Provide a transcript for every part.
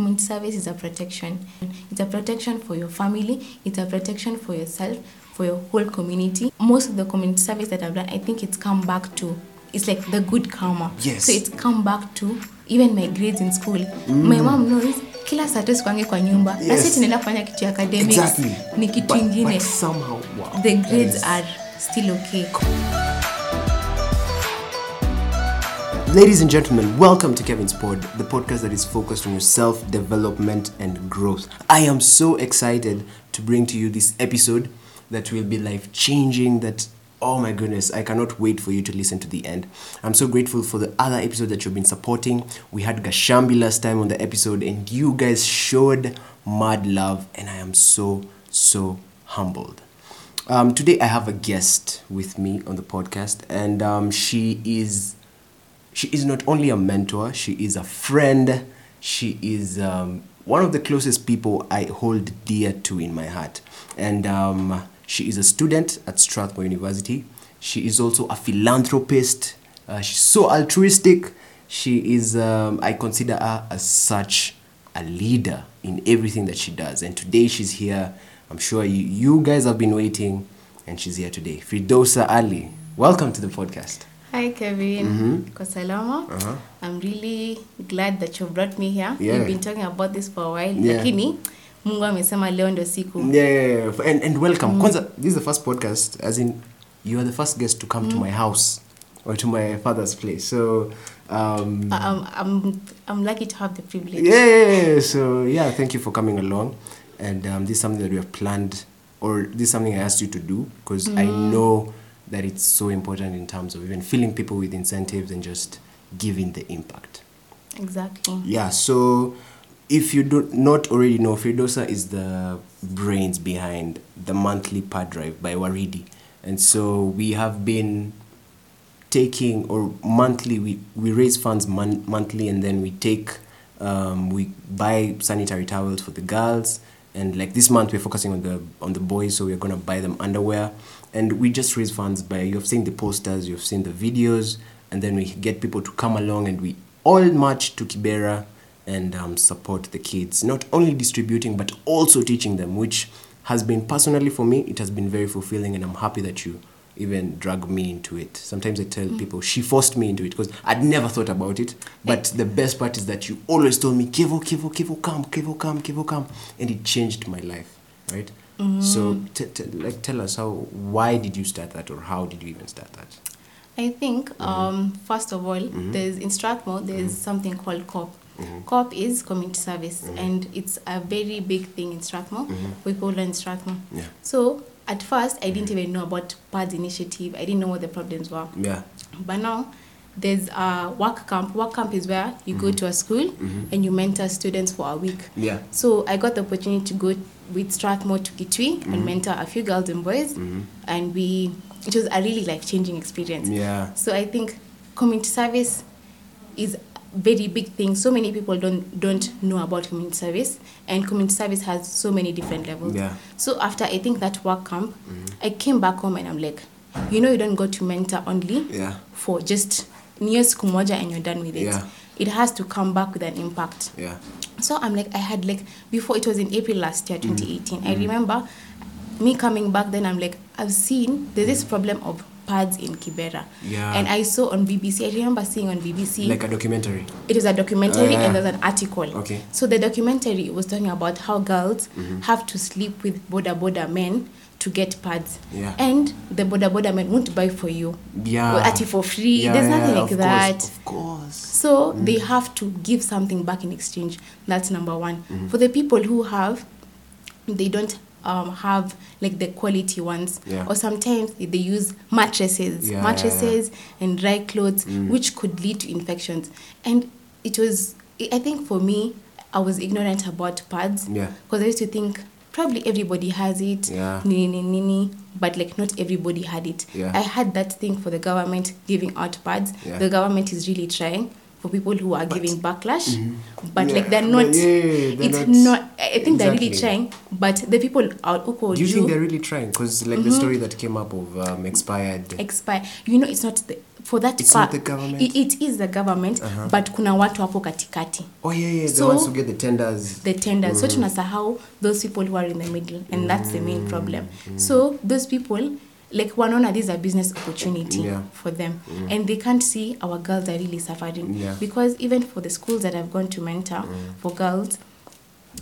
community service is a protection. It's a protection for your family, it's a protection for yourself, for your whole community. Most of the community service that I've done, I think it's come back to it's like the good karma. Yes. So it's come back to even my grades in school. My mom knows kila saa tu sikwange kwa nyumba. Yes. nasi tunaenda kufanya kitu ya academics. Exactly. Ni kitu ingine. wow. The grades yes. are still okay. Ladies and gentlemen, welcome to Kevin's Pod, the podcast that is focused on your self development and growth. I am so excited to bring to you this episode that will be life changing. That, oh my goodness, I cannot wait for you to listen to the end. I'm so grateful for the other episode that you've been supporting. We had Gashambi last time on the episode, and you guys showed mad love, and I am so, so humbled. Um, today, I have a guest with me on the podcast, and um, she is she is not only a mentor, she is a friend, she is um, one of the closest people I hold dear to in my heart. And um, she is a student at Strathmore University. She is also a philanthropist. Uh, she's so altruistic. She is, um, I consider her as such a leader in everything that she does. And today she's here. I'm sure you, you guys have been waiting, and she's here today. Fridosa Ali, welcome to the podcast. Hi Kevin. Mm-hmm. Kosalama. Uh-huh. I'm really glad that you brought me here. Yeah. We've been talking about this for a while. Yeah. Lakini Mungu amesema leo ndio siku. Yeah, yeah, yeah. And, and welcome. Kwanza, this is the first podcast, as in, you are the first guest to come to my house or to my father's place. So, um, I'm, I'm, I'm lucky to have the privilege. yeah, yeah, yeah. So, yeah, thank you for coming along. And um, this is something that we have planned, or this is something I asked you to do because I know that it's so important in terms of even filling people with incentives and just giving the impact. Exactly. Yeah, so if you do not already know, Firdosa is the brains behind the monthly pad drive by Waridi. And so we have been taking, or monthly, we, we raise funds mon- monthly and then we take, um, we buy sanitary towels for the girls. And like this month, we're focusing on the on the boys, so we're gonna buy them underwear, and we just raise funds by you've seen the posters, you've seen the videos, and then we get people to come along and we all march to Kibera and um, support the kids. Not only distributing, but also teaching them, which has been personally for me, it has been very fulfilling, and I'm happy that you even drag me into it. Sometimes I tell people she forced me into it because I'd never thought about it. But the best part is that you always told me, Kevo, Kevo, Kevo, come, Kevo, come, Kevo, come, and it changed my life, right? So, t- t- like, tell us how, why did you start that, or how did you even start that? I think, Mm-hmm. um, first of all, there's in Strathmore, there's something called COP. COP is community service, Mm-hmm. and it's a very big thing in Strathmore. We call it in Strathmore. Yeah. So at first, I didn't even know about PADS initiative. I didn't know what the problems were. Yeah. But now there's a work camp. Work camp is where you Mm-hmm. go to a school and you mentor students for a week. Yeah. So I got the opportunity to go with Strathmore to Kitui Mm-hmm. and mentor a few girls and boys, and we it was a really life changing experience. Yeah. So I think community service is a very big thing. So many people don't don't know about community service, and community service has so many different levels. Yeah. So after I think that work camp, I came back home and I'm like, you know, you don't go to mentor only Yeah. for just near siku moja and you're done with it. Yeah. It has to come back with an impact. Yeah. So I'm like, I had like before it was in April last year, Mm-hmm. 2018. I remember me coming back. Then I'm like, I've seen there's this problem of pads in Kibera. Yeah. And I saw on BBC. I remember seeing on BBC. Like a documentary. it was a documentary Ah. and there's an article. Okay. So the documentary was talking about how girls Mm-hmm. have to sleep with boda boda men to get pads. Yeah. And the boda boda men won't buy for you. Yeah. Or at it for free. Yeah, There's nothing yeah, like of that. Course, of course. So mm. they have to give something back in exchange. That's number one. Mm-hmm. For the people who have, they don't um, have like the quality ones, Yeah. or sometimes they use mattresses, Yeah, mattresses and dry clothes, mm. which could lead to infections. And it was, I think for me, I was ignorant about pads Yeah. because I used to think probably everybody has it, Yeah. nini, nini, but like not everybody had it. Yeah. I had that thing for the government giving out pads. Yeah. The government is really trying, for people who are giving backlash, but Yeah, like they're not. yeah, they're it's not- not. I think they're really trying, but the people out who Do you think they're really trying? Because like the story that came up of um, expired. expired you know it's not the, for that It's part not the government? it, it is the government Uh-huh. but kuna watu hapo katikati Oh yeah, yeah. The ones who get the tenders. the tenders Mm. so tunasahau those people who are in the middle and that's the main problem Mm. so those people like wanaona this is a business opportunity Yeah. for them and they can't see our girls are really suffering Yeah. because even for the schools that i've gone to mentor for girls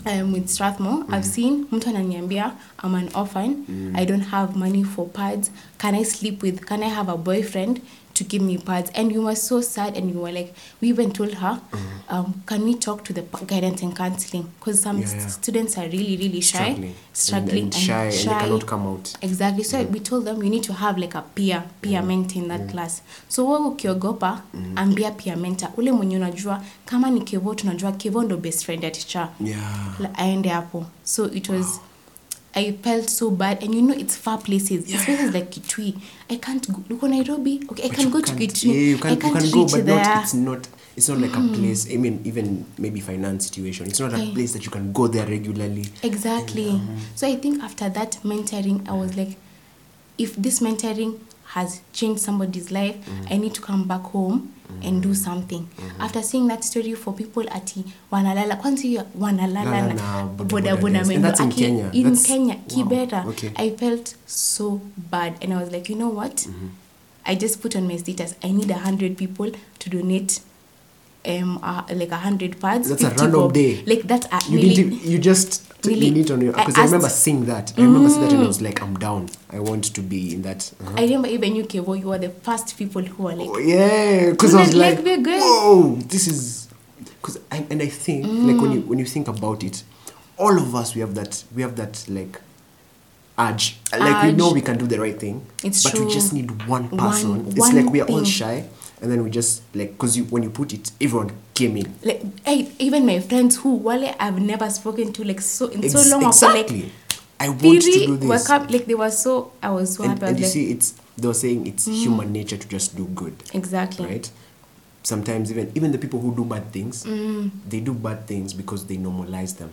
um, with Strathmore, I've seen mtu ananiambia I'm an orphan, I don't have money for pads. Can I sleep with? Can I have a boyfriend to give me pads? And we were so sad, and we were like, we even told her, um, can we talk to the guidance and counseling? Because some Yeah, yeah. st- students are really, really shy, Struggling. struggling And- and shy, and they cannot come out. Exactly. So we told them you need to have like a peer peer mentor in that class. So wewe ukiogopa ambia peer mentor ule mwenye unajua kama ni Kevo tunajua Kevo ndo best friend ya teacher Yeah. aende hapo so it was i felt so bad and you know it's far places it's places like kitui i can't go uko nairobi okay i But can you go to kitui Yeah, you i can, you can't can go, but there not. It's not. It's not like a mm-hmm. place. I mean, even maybe finance situation. It's not a place that you can go there regularly. exactly so i think after that mentoring i was like if this mentoring has changed somebody's life i need to come back home and do something after seeing that story for people ati wanalala kwanza wanalala na na boda boda boda boda days. And mendo in Kenya. in That's- kenya wow. kibera Okay. i felt so bad and i was like you know what i just put on my status i need a hundred people to donate um uh, like a hundred pads That's a random bob. day. like that's a You really didn't. You just Really? you need on your I because I, remember seeing that. I remember seeing that and I was like, I'm down. I want to be in that. Uh-huh. I remember even you, Kevo, you were the first people who were like, Oh, yeah, because I was Like, like, whoa, this is because I and I think like when Mm. you when you think about it, all of us we have that we have that like urge, like we know we can do the right thing, It's but we just need one One- person. it's one like we are all shy, and then we just like because you when you put it, everyone came in. like hey, even my friends who wale I've never spoken to like so in so Ex- long ago, exactly. like I want to do were this. come, like they were so I was so and, happy. And you like, see, it's they were saying it's human nature to just do good. exactly. right sometimes even even the people who do bad things Mm. they do bad things because they normalize them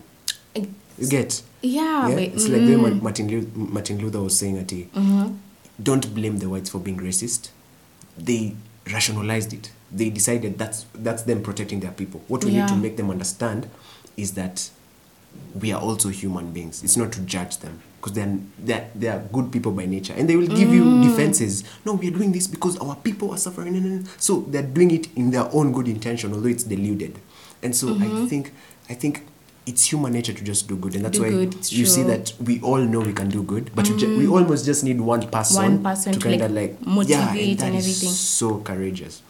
you get Yeah, yeah? but, it's like the way mm, martin luther, martin luther was saying at mhm. don't blame the whites for being racist they rationalized it. They decided that's that's them protecting their people. What we need to make them understand is that we are also human beings. It's not to judge them because they're, they're, they are good people by nature. And they will give Mm. you defenses. No we are doing this because our people are suffering. And so they're doing it in their own good intention although it's deluded. And so i think i think it's human nature to just do good and that's. Do why good, you see that we all know we can do good but we, ju- we almost just need one person, One person to to, kind of like yeah, motivate and, that and is everything. so courageous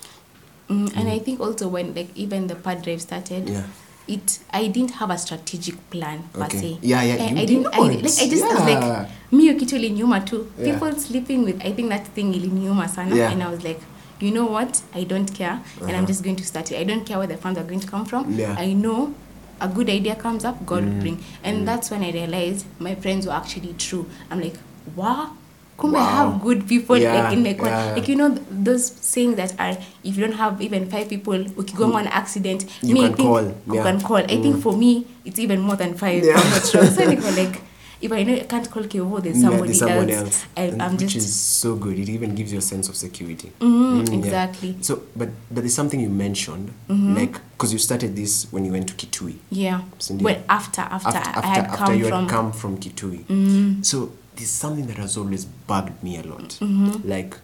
Mm, and I think also when like even the pad drive started, Yeah. it I didn't have a strategic plan per Okay. se. Yeah, yeah, I, I didn't. I, like I just I was Yeah. like me kitu iliniuma too. Yeah. People sleeping with I think that thing iliniuma sana, Yeah. and I was like. You know what? I don't care, and I'm Uh-huh. just going to start it. I don't care where the funds are going to come from. Yeah. I know a good idea comes up, God Mm. will bring, and mm. that's when I realized my friends were actually true. I'm like, wow, kumbe I have good people Yeah, like in my corner. yeah. Like you know th- those sayings that are if you don't have even five people ukigoma mm. an accident You me I can think call, you yeah. can call i think mm. for me it's even more than five Yeah. i'm not sure so like if i know i can't call Kevo there's Yeah, somebody someone else, else, I, I'm which just is so good it even gives you a sense of security Mhm, Mm, yeah. exactly so but but there's something you mentioned like because you started this when you went to kitui yeah well after after, after, i had after, come you had from come from Kitui. Mm. So there's something that has always bugged me a lot. Mm-hmm. Like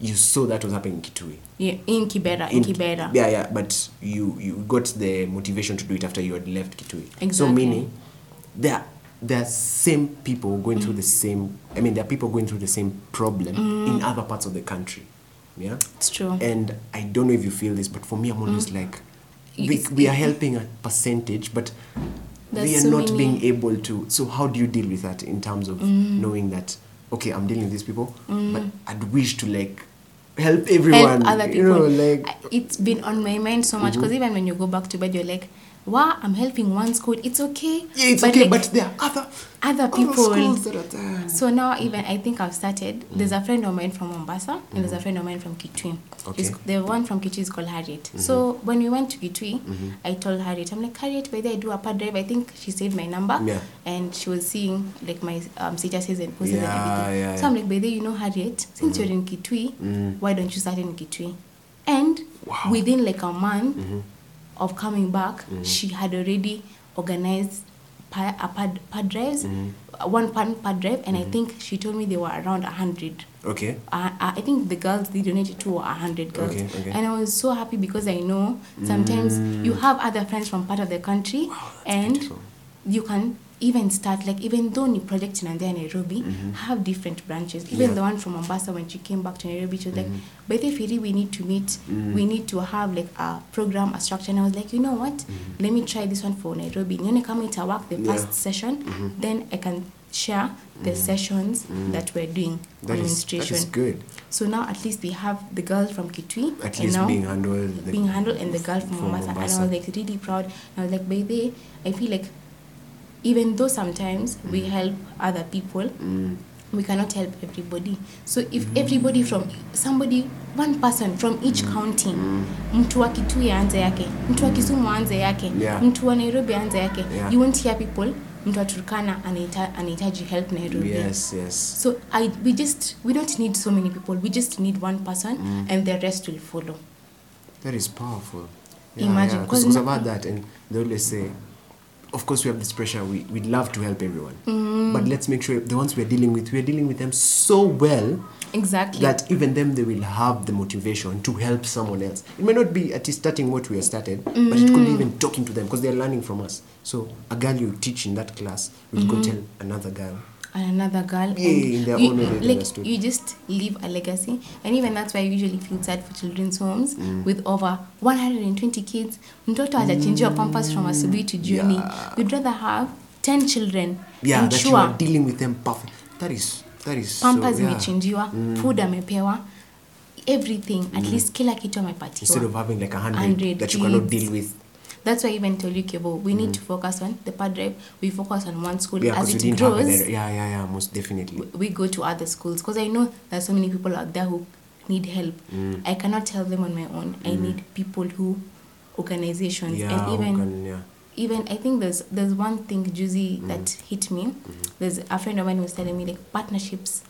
you saw that was happening in Kitui. yeah, in kibera in, kibera Yeah, yeah, but you you got the motivation to do it after you had left Kitui. Exactly. So meaning there there are same people going through the same I mean there are people going through the same problem Mm. in other parts of the country. Yeah? it's true And I don't know if you feel this, but for me, I'm always like, we, Mm. We are helping a percentage, but There's we are so not many- being able to. So, how do you deal with that in terms of Mm. knowing that, okay, I'm dealing with these people, but I'd wish to like help everyone. help other people. You know, like, I- it's been on my mind so much because even when you go back to bed, you're like, wow, I'm helping one school. It's okay. Yeah, it's okay, like, but there are other other other people. are. So now even I think I've started. There's a mm. friend of mine from Mombasa and there's a mm-hmm. friend of mine from Kitui. Okay. The one from Kitui is called Harriet. Mm-hmm. So when we went to Kitui, mm-hmm. I told Harriet, I'm like, Harriet, by the way, I do a pad drive. I think she saved my number. Yeah. And she was seeing like my um, statuses and posts Yeah, and everything. yeah, so. I'm like, by the way, you know, Harriet, since you're in Kitui, mm. why don't you start in Kitui? And Wow. within like a month of coming back, she had already organized pa- a pad, pad drives, uh, one pad, pad drive, and I think she told me they were around 100. Okay. Uh, I think the girls they donated to were 100 girls. Okay, okay. And I was so happy because I know sometimes you have other friends from part of the country and beautiful. you can even start like even though ni project in Nairobi mm-hmm. have different branches. Even Yeah. the one from Mombasa when she came back to Nairobi, she was like, mm-hmm. by the Firi, we need to meet. Mm-hmm. We need to have like a program, a structure. And I was like, you know what? Let me try this one for Nairobi. Nione kama ita work the Yeah. first session, then I can share the sessions that we're doing That on is, menstruation. that is good. So now at least we have the girl from Kitui At and least now being handled. being handled and the girl from, from Mombasa. And Mombasa. I was like really proud. And I was like, baby, I feel like even though sometimes we help other people, Mm. we cannot help everybody. So if everybody from somebody one person from each Mm. county, mtu wa Kitui aanze yake, mtu wa Kisumu aanze yake, Yeah. mtu wa Nairobi aanze yake. Yeah. You won't hear people mtu wa Turkana anahita- anahitaji help Nairobi. Yes, yes. So I we just we don't need so many people. We just need one person, Mm. and the rest will follow. That is powerful. Imagine, because 'cause I've no- had that, and they always say, of course, we have this pressure. We we'd love to help everyone, Mm. but let's make sure the ones we're dealing with, we're dealing with them so well Exactly. that even them they will have the motivation to help someone else. It may not be at starting what we have started, but it could be Mm. even talking to them because they're learning from us. So a girl you teach in that class will go tell another girl. And another girl. Yeah, and in their you, own way like understood. you just leave a legacy, and even that's why I usually feel sad for children's homes Mm. with over 120 kids. Mtoto hajachinjiwa pampers from asubuhi to jioni. Yeah. We'd rather have 10 children. Yeah, that you are dealing with them perfect. That is that is pampers so, yeah. imechinjiwa, food amepewa, everything. At least kila kitu amepatiwa. Instead of having like a hundred 100 that you cannot deal with. That's why I even told you, Kevo, we need to focus on the pad drive. We focus on one school. Yeah, As it grows. Yeah, yeah, yeah, most definitely. we go to other schools because I know there's so many people out there who need help. Mm. I cannot help them on my own. I need people who organizations Yeah, and even can- yeah. even I think there's there's one thing Juicy Mm. that hit me. Mm-hmm. There's a friend of mine who was telling me like partnerships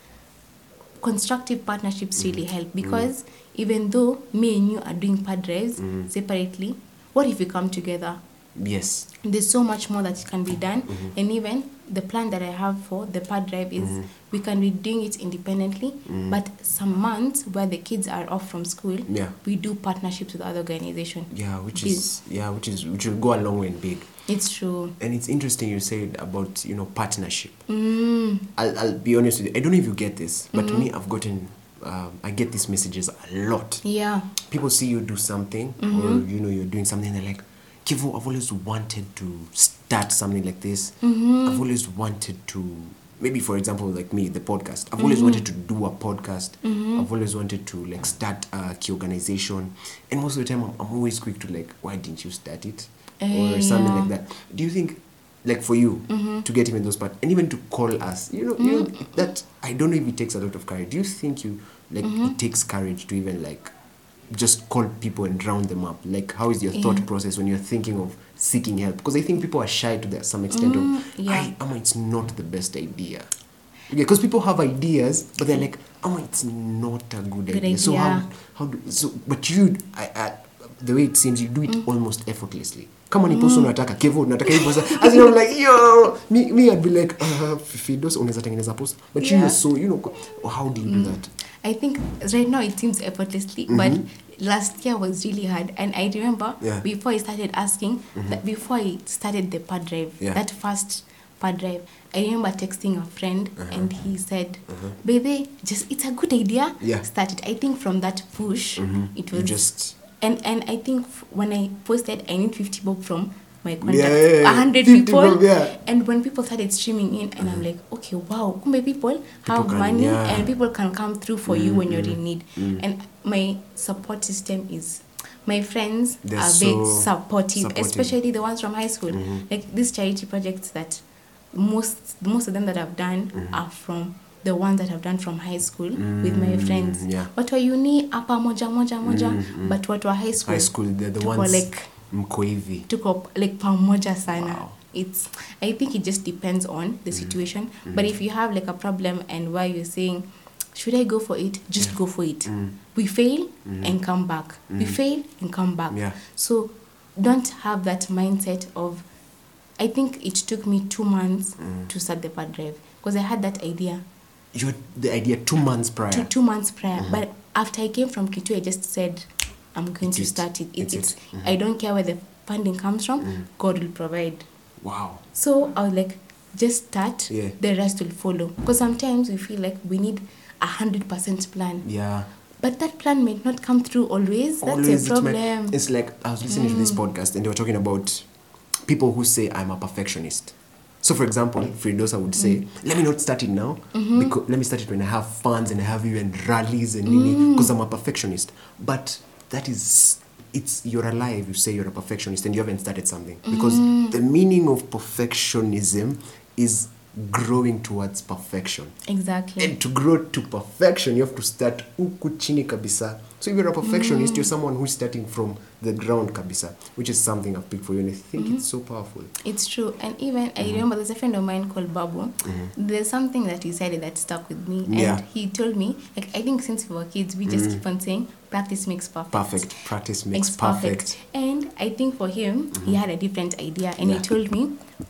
constructive partnerships really Mm-hmm. help because even though me and you are doing pad drives Mm-hmm. separately, what if we come together? Yes. there's so much more that can be done Mm-hmm. and even the plan that i have for the pad drive is we can be doing it independently but some months where the kids are off from school Mm-hmm. Yeah. we do partnerships with other organizations Yeah, which This- is yeah, which is which will go a long way and big. it's true And it's interesting you said about you know partnership. mm, I'll, I'll be honest with you. I don't know if you get this, but Mm-hmm. me, I've gotten um, I get these messages a lot. yeah People see you do something, or you know you're doing something. They're like, Kevo, I've always wanted to start something like this. I've always wanted to. Maybe, for example, like me, the podcast. I've always wanted to do a podcast. I've always wanted to like start a key organization, and most of the time, I'm, I'm always quick to like, why didn't you start it, Eh, or something yeah. like that. Do you think, like for you, mm-hmm. to get him in those part, and even to call us, you know, you know mm-hmm. that I don't know if it takes a lot of courage. Do you think you like mm-hmm. it takes courage to even like just call people and round them up? Like, how is your thought Yeah. process when you're thinking of seeking help? Because I think people are shy to that some extent Mm, of, yeah. I, it's not the best idea. Yeah, because people have ideas, but they're like, oh, it's not a good, Good idea. So how, how do, so, but you, I, I, the way it seems, you do it mm. almost effortlessly. Kama ni post unataka kevo unataka hivyo sasa as you know like yo me, me I'd be like uh, Fidos unaweza tengeneza post but Yeah. you so you know how do you mm. do that i think right now it seems effortlessly mm -hmm. but last year was really hard and i remember Mm-hmm. Yeah. Mm-hmm. before i started asking mm-hmm. that before i started the pad drive Yeah. that first pad drive i remember texting a friend Uh-huh. and he said uh-huh. baby just it's a good idea Yeah. start it i think from that push mm-hmm. it was You just- and and i think when i posted i need 50 bob from my contacts Yeah, yeah, yeah. 100 people. bob, and when people started streaming in and i'm uh-huh. like okay wow kumbe people, have can- money and people can come through for you when you're in mm-hmm. need. Mm-hmm. And my support system is my friends They're are so very supportive, supportive. especially the ones from high school. Mm-hmm. Like these charity projects that most most of them that I've done Mm-hmm. are from the ones that I've done from high school with my friends. Mm, yeah. Watu wa uni hapa moja moja moja, but watu wa high school, high school the tuko ones like mko hivi tuko like pamoja sana Wow. it's i think it just depends on the situation Mm-hmm. but if you have like a problem and why you're saying should i go for it just go for it we fail and come back we fail and come back. Yeah. so don't have that mindset of i think it took me two months Mm. to start the pad drive because i had that idea you had the idea two months prior two, two months prior. But after I came from Kitui, I just said, I'm going Mm-hmm. It's to it. start it. It's It's, it. Mm-hmm. I don't care where the funding comes from, God will provide. wow So I was like, just start, Yeah. the rest will follow. Because sometimes we feel like we need a hundred percent plan. yeah But that plan may not come through always. That's Always, a problem. Mm. it's like I was listening to this podcast and they were talking about people who say I'm a perfectionist. So, for example, Fridosa would say, Mm. "Let me not start it now. Mm-hmm. Because let me start it when I have funds and I have even rallies and Mm. because I'm a perfectionist." But that is, it's you're alive. You say you're a perfectionist and you haven't started something because Mm. the meaning of perfectionism is growing towards perfection. exactly. And to grow to perfection, you have to start ukuchini kabisa. So if you're a perfectionist, you're mm. someone who's starting from the ground kabisa, which is something I've picked for you, and I think it's mm-hmm. so powerful. It's true. And even I mm-hmm. remember there's a friend of mine called Babu. Mm-hmm. There's something that he said that stuck with me. And Yeah. he told me, like I think since we were kids, we just keep on saying practice makes perfect. Perfect. Practice makes Makes perfect. And I think for him, he had a different idea and Yeah. he told me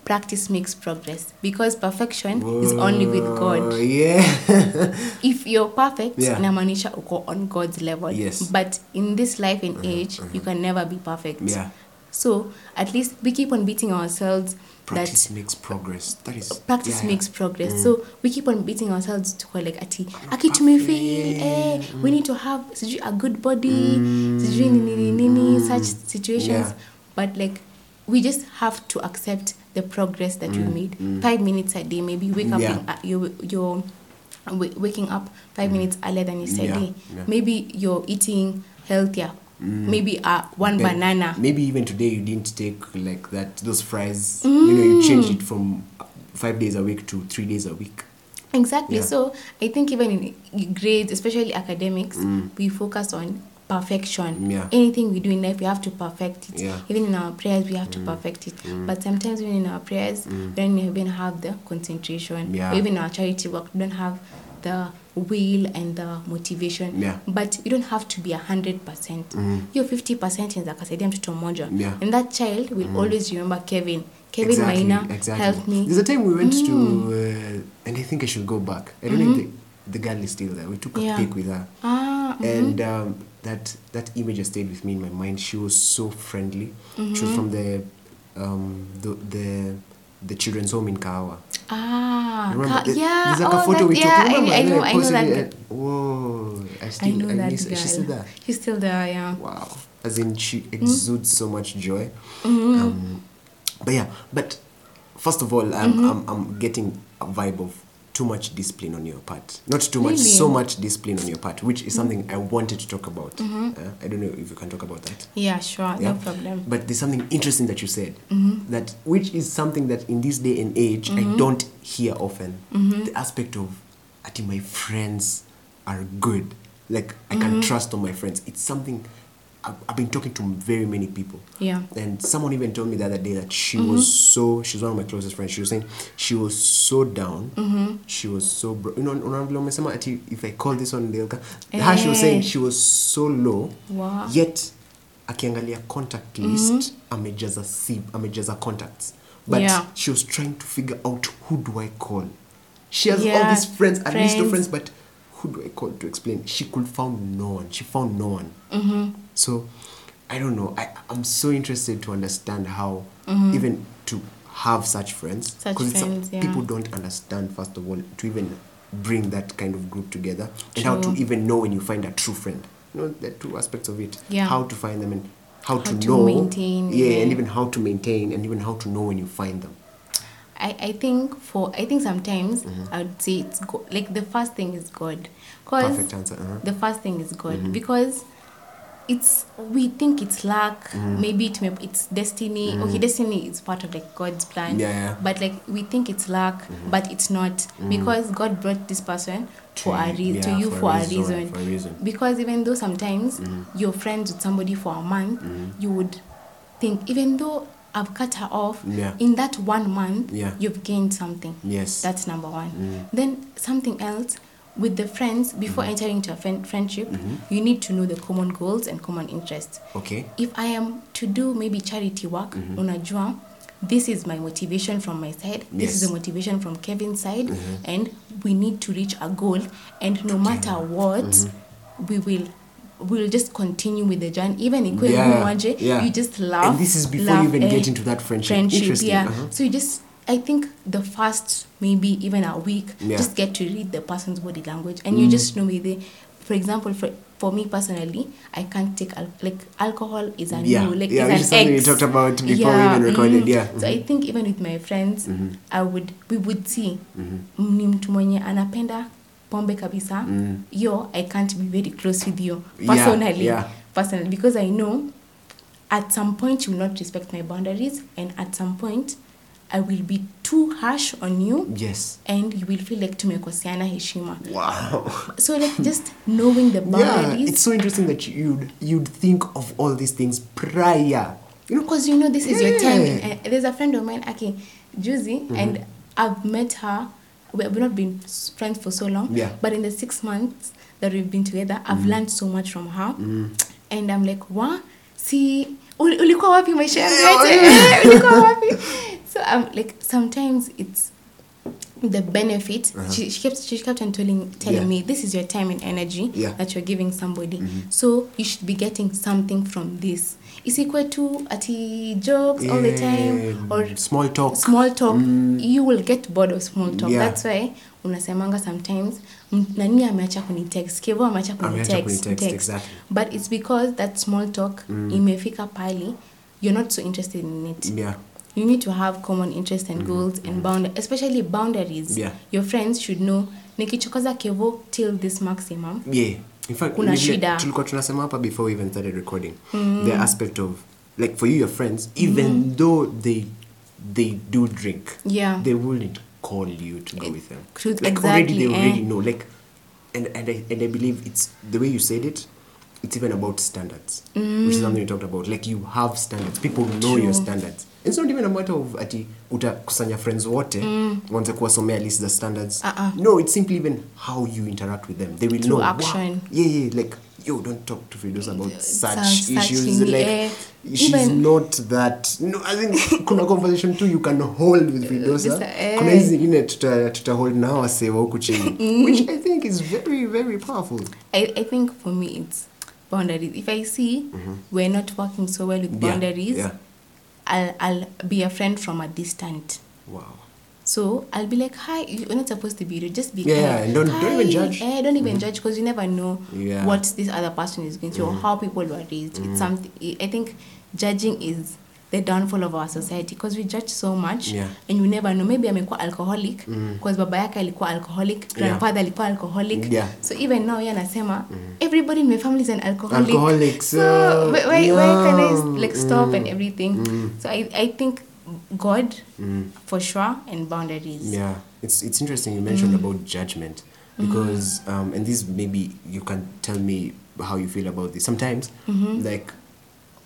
practice makes progress. Because perfection is only with God. Yeah. If you're perfect, Yeah. inamaanisha uko on God's level. Yes. But in this life and age, you can never be perfect. Yeah. So at least we keep on beating ourselves Practice that makes progress. That is practice yeah, makes yeah. progress. So we keep on beating ourselves to call like ati aki tumefail eh Mm. we need to have a good body sijui nini nini such situations Yeah. but like we just have to accept the progress that we made. Five minutes a day, maybe wake up Mm. In, uh, you you're wa- waking up five minutes earlier than yesterday. Mm. Yeah, yeah. Maybe you're eating healthier. Maybe uh, one Then banana. Maybe even today you didn't take like that those fries. You know, you changed it from five days a week to three days a week. Exactly. Yeah. So I think even in grades, especially academics, we focus on perfection. Mm. Yeah. Anything we do in life, we have to perfect it. Yeah. Mm. Even in our prayers, we have to perfect it. But sometimes even in our prayers, we don't even have the concentration. Yeah. Even our charity work, we don't have the will and the motivation. Yeah. But you don't have to be a hundred percent. Hiyo 50 percent inaweza kasaidia mtoto mmoja. Yeah. And that child will always remember Kevin. Kevin exactly, Maina exactly. helped me. Mm. There's a time we went to, uh, and I think I should go back. I don't know if the, the girl is still there. We took a Mm-hmm. Yeah. pic with her. Ah, and um, that that image has stayed with me in my mind. She was so friendly. She was from the um, the the the children's home in Kawa. Ah, Remember? Ka- the- yeah. There's like a oh, photo that, we took. yeah, Remember? I, I know, I know posted that. and- Whoa! I I still know I that miss. girl. She's still there. She's still there, yeah. Wow. As in, she Mm-hmm. exudes so much joy. Um, but yeah, but first of all, I'm, Mm-hmm. I'm, I'm getting a vibe of too much discipline on your part. Not too much, Really? so much discipline on your part, which is something Mm-hmm. I wanted to talk about. Uh, I don't know if you can talk about that. Yeah, sure, Yeah. no problem. But there's something interesting that you said Mm-hmm. that which is something that in this day and age I don't hear often. Mm-hmm. The aspect of I think my friends are good. Like I can Mm-hmm. trust on my friends. It's something I've, I've been talking to very many people. Yeah. And someone even told me the other day that she Mm-hmm. was so she's one of my closest friends. She was saying she was so down. Mm-hmm. She was so bro- you know vile umesema ati if I call this one they'll come. How she was Eh. saying she was so low. Wow. Yet akiangalia contact list amejaza si amejaza contacts but Yeah. she was trying to figure out who do i call she has all Yeah, these friends a list of friends. friends but who do i call to explain she could found no one she found no one Mm-hmm. So i don't know I, i'm so interested to understand how even to have such friends Such 'cause it's a- friends, yeah. people don't understand first of all to even bring that kind of group together and how to even know when you find a true friend you know the two aspects of it Yeah. how to find them and how, to, to know maintain, yeah, yeah. and even how to maintain and even how to know when you find them I, I think for I think sometimes Mm-hmm. I would say it's go- like the first thing is God, cause Perfect answer, uh-huh. the first thing is God because it's we think it's luck Mm. maybe it may, it's destiny mm. okay destiny is part of like god's plan Yeah, yeah. but like we think it's luck mm-hmm. but it's not mm. because god brought this person To for a you, reason to you for a for a reason, reason, for a reason. because even though sometimes mm-hmm. you're friends with somebody for a month mm-hmm. you would think even though i've cut her off Yeah. in that one month Yeah. you've gained something Yes. that's number one. Mm. Then something else with the friends before mm-hmm. entering into a friend- friendship, mm-hmm. you need to know the common goals and common interests. Okay. If I am to do maybe charity work, mm-hmm. unajua, this is my motivation from my side. yes. This is the motivation from Kevin's side, and we need to reach a goal. And no matter what, we will. We'll just continue with the journey, even in Yeah, yeah. you just laugh. And this is before you even get into that friendship. Friendship, yeah. uh-huh. So you just, I think the first maybe even a week, Yeah. Mm. just get to read the person's body language, and you just know whether, for example, for for me personally, I can't take al- like alcohol is a Yeah, no, like yeah, it's an is something we talked about before we even recorded, yeah. So I think even with my friends, Mm-hmm. I would we would see ni mtu mwenye anapenda pombe kabisa. Yo, I can't be very close with you Mm. Yeah, personally. yeah. Personally, because I know at some point you will not respect my boundaries, and at some point I will be too harsh on you, Yes. and you will feel like tumekosiana heshima. Wow. So like just knowing the boundaries. Yeah, it's so interesting that you'd you'd think of all these things prior. You know, because you know this is yeah. your time. Uh, there's a friend of mine, Aki Juzi, Mm-hmm. and I've met her. we- We've not been friends for so long, Yeah. But in the six months that we've been together, I've mm. learned so much from her, Mm. and I'm like, what? See, ulikuwa wapi maisha yangu yote? Eh, ulikuwa wapi? So um, like, sometimes it's the benefit she, she kept she kept on telling telling Uh-huh. Yeah. me this is your time and energy Yeah. Mm-hmm. that you're giving somebody so you should be getting something from this isikwe tu ati jokes all the time or small talk. small talk you will get bored of small talk Yeah. that's why unasemanga sometimes nani ameacha kunitext kevo ameacha Ameacha kunitext kunitext, text. exactly. but it's because that small talk imefika pali you're not so interested in it Yeah. You need to have common interests and goals and bound especially boundaries Mm-hmm. Yeah. your friends should know nikichokoza kevo till this maximum Yeah. In fact, Kuna shida. tulikuwa tunasema hapa before we even started recording. The aspect of like for you your friends even though they they do drink. Yeah. They wouldn't call you to go with them. Truth- like already they already eh. know like and and I, and I believe it's the way you said it it's even about standards which is something you talked about like you have standards people know your standards it's not even a matter of ati utakusanya friends wote wanze kuwasomea list the standards Uh-uh. no it's simply even how you interact with them they will Through know action. Wow, yeah yeah like yo don't talk to Fidos about such, such issues like air. she's even- not that no i think kuna conversation tu you can hold with Fidosa Just, eh. kuna hizi zingine tuta, tuta hold na wase wa huku chini which i think is very very powerful I, I think for me it's boundaries if i see we're not working so well with Mm-hmm. Yeah, yeah. I'll, I'll be a friend from a distant wow So I'll be like, hi, you're not supposed to be rude. Just be Yeah, kind. don't- don't even judge. Mm-hmm. Eh, don't even judge because you never know Yeah. Mm-hmm. what this other person is going through or how people were raised. It's something. I think judging is the downfall of our society because we judge so much Yeah. and you never know. Maybe amekuwa alcoholic mm. because baba yake alikuwa alcoholic, grandfather alikuwa alcoholic. Yeah. So even now yeye anasema mm. everybody in my family is an alcoholic. Alcoholic, So why, why can I like stop and mm. everything? So I, I think God Mm. for sure and boundaries. Yeah, it's it's interesting you mentioned about judgment because um, and this maybe you can tell me how you feel about this. Sometimes mm-hmm. like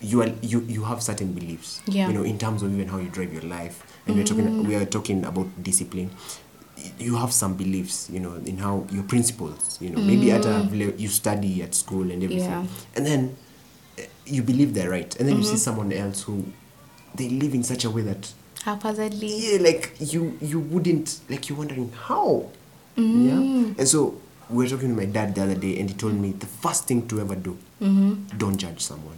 you are you you have certain beliefs. Yeah. You know, in terms of even how you drive your life, and we're talking we are talking about discipline. You have some beliefs, you know, in how your principles, you know, maybe at a you study at school and everything, Yeah. and then uh, you believe they're right, and then you see someone else who they live in such a way that Haphazardly. yeah like you you wouldn't like you're wondering how Mm. yeah and so we were talking to my dad the other day and he told me the first thing to ever do Mm-hmm. don't judge someone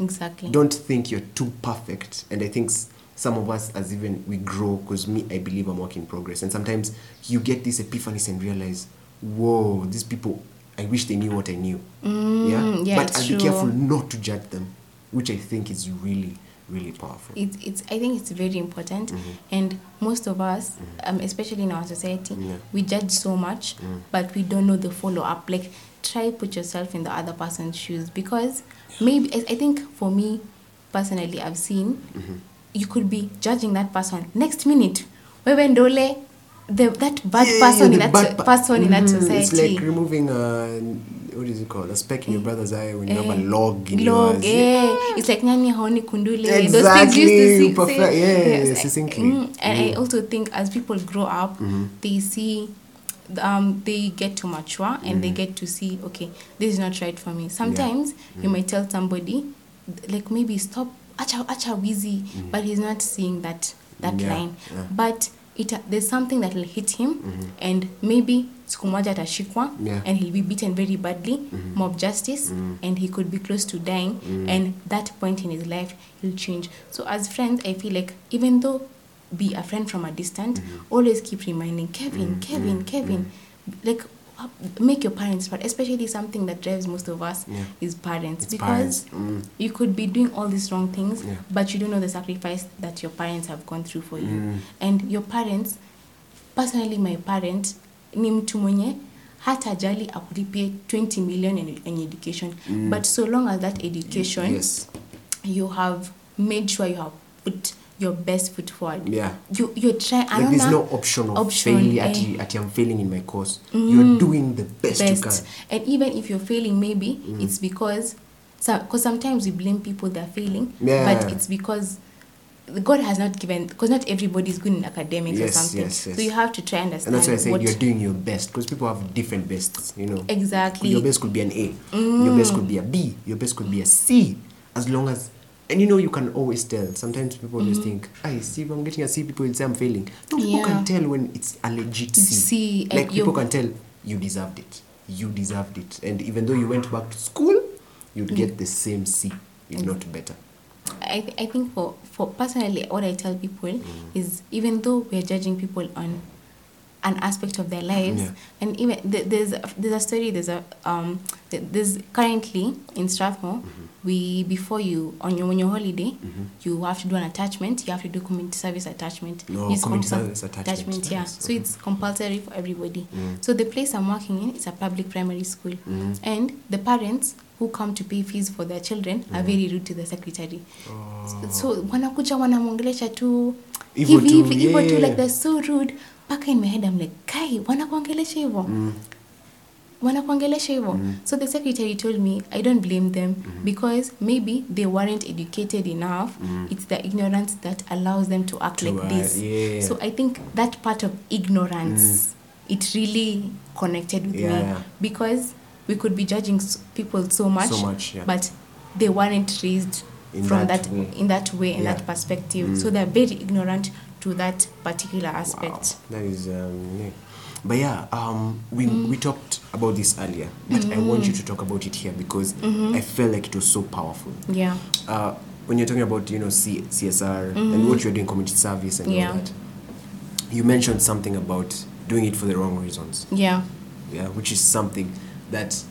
Exactly. don't think you're too perfect and i think some of us as even we grow because me i believe i'm work in progress and sometimes you get these epiphanies and realize whoa these people i wish they knew what i knew Mm, yeah, but i'll true. be careful not to judge them which i think is really really powerful. it's, it's i think it's very important. Mm-hmm. And most of us mm-hmm. um, especially in our society Yeah. we judge so much but we don't know the follow-up. Like try put yourself in the other person's shoes because maybe i I think for me personally i've seen mm-hmm. you could be judging that person next minute. Wewe ndole the, that bad Yeah, person the in that pa- person in that Mhm, society It's like removing a what is it called? A speck in your brother's eye when you have a Eh, log in log, yours. eh. It's like nyani haoni kundule. Those things used to see- perfect, say- yes, yes, mm, And I also think as people grow up, they see, um, they get to mature and they get to see, okay, this is not right for me. Sometimes you might tell somebody, like maybe stop, acha acha wizi, but he's not seeing that that Yeah, line. yeah. But it there's something that will hit him, mm-hmm. and maybe siku moja atashikwa Yeah. and he'll be beaten very badly, mm-hmm. mob justice, mm-hmm. and he could be close to dying. And that point in his life, he'll change. So as friends, I feel like even though be a friend from a distance, always keep reminding Kevin, Kevin, Kevin, like uh, make your parents proud. Especially something that drives most of us Yeah. is parents It's because parents, mm. you could be doing all these wrong things, Yeah. but you don't know the sacrifice that your parents have gone through for you. Mm. And your parents, personally my parent ni mtu mwenye hata jali akulipie 20 million in, in education Mm. but so long as that education Yes. you have made sure you have put your best foot forward Yeah. you you're trying Like there's no option of option, failure eh. at, at I'm failing in my course. You're doing the best, you can. and even if you're failing maybe Mm. it's because so because sometimes we blame people that are failing Yeah. but it's because God has not given because not everybody is good in academics Yes, or something yes, yes. so you have to try and And understand that's why I said you're doing your best because people have different bests, you know. exactly Your best could be an A. Your best could be a B. Your best could be a C. As long as, and you know, you can always tell. Sometimes people always mm-hmm. think, I see if I'm getting a C, people will say I'm failing. No, people Yeah. can tell when it's a legit C. C, eh, Like people can tell you deserved it. You deserved it. And even though you went back to school, you'd get the same C, if not mm. better. I, th- I think for, for personally what I tell people Mm. is even though we're judging people on an aspect of their lives Yeah. and even th- there's there's a story there's a um th- there's currently in Strathmore Mm-hmm. we before you on your when your holiday mm-hmm. you have to do an attachment you have to do community service attachment No, It's community compul- service attachment, attachment yeah yes. so mm-hmm. it's compulsory for everybody Mm. so the place I'm working in is a public primary school Mm-hmm. and the parents who come to pay fees for their children are very rude to the secretary Oh. so wanakuja wanamwongelesha tu hivi hivi hivyo tu like they're so rude mpaka in my head I'm like kai wanakuongelesha hivyo Mm. wanakuongelesha hivyo so the secretary told me i don't blame them because maybe they weren't educated enough. It's the ignorance that allows them to act To, like uh, this. yeah. so i think that part of ignorance it really connected with Yeah, me because we could be judging people so much, So much, yeah. but they weren't raised In from that that, in that way in Yeah. that perspective so they're very ignorant to that particular aspect Wow, that is um, yeah. But yeah, um, we Mm. we talked about this earlier, but I want you to talk about it here because Mm-hmm. I felt like it was so powerful. yeah Uh, when you're talking about you know C- CSR and what you're doing, community service and Mm-hmm. Yeah. all that, you mentioned something about doing it for the wrong reasons. yeah Yeah, which is something that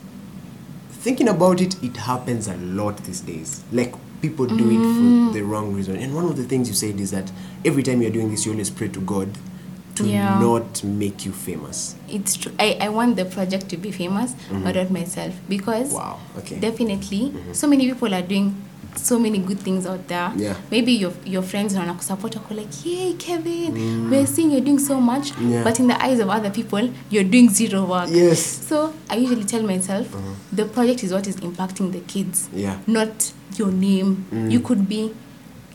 thinking about it, it happens a lot these days. Like people do it Mm. for the wrong reason. And one of the things you said is that every time you're doing this, you always pray to God to Yeah. not make you famous. it's true I, I want the project to be famous but not myself because Wow. Okay. definitely so many people are doing so many good things out there Yeah. maybe your your friends wana kusupport wako like yay kevin we're seeing you're doing so much Mm. Yeah. but in the eyes of other people you're doing zero work Yes. so i usually tell myself the project is what is impacting the kids Yeah. not your name Mm. you could be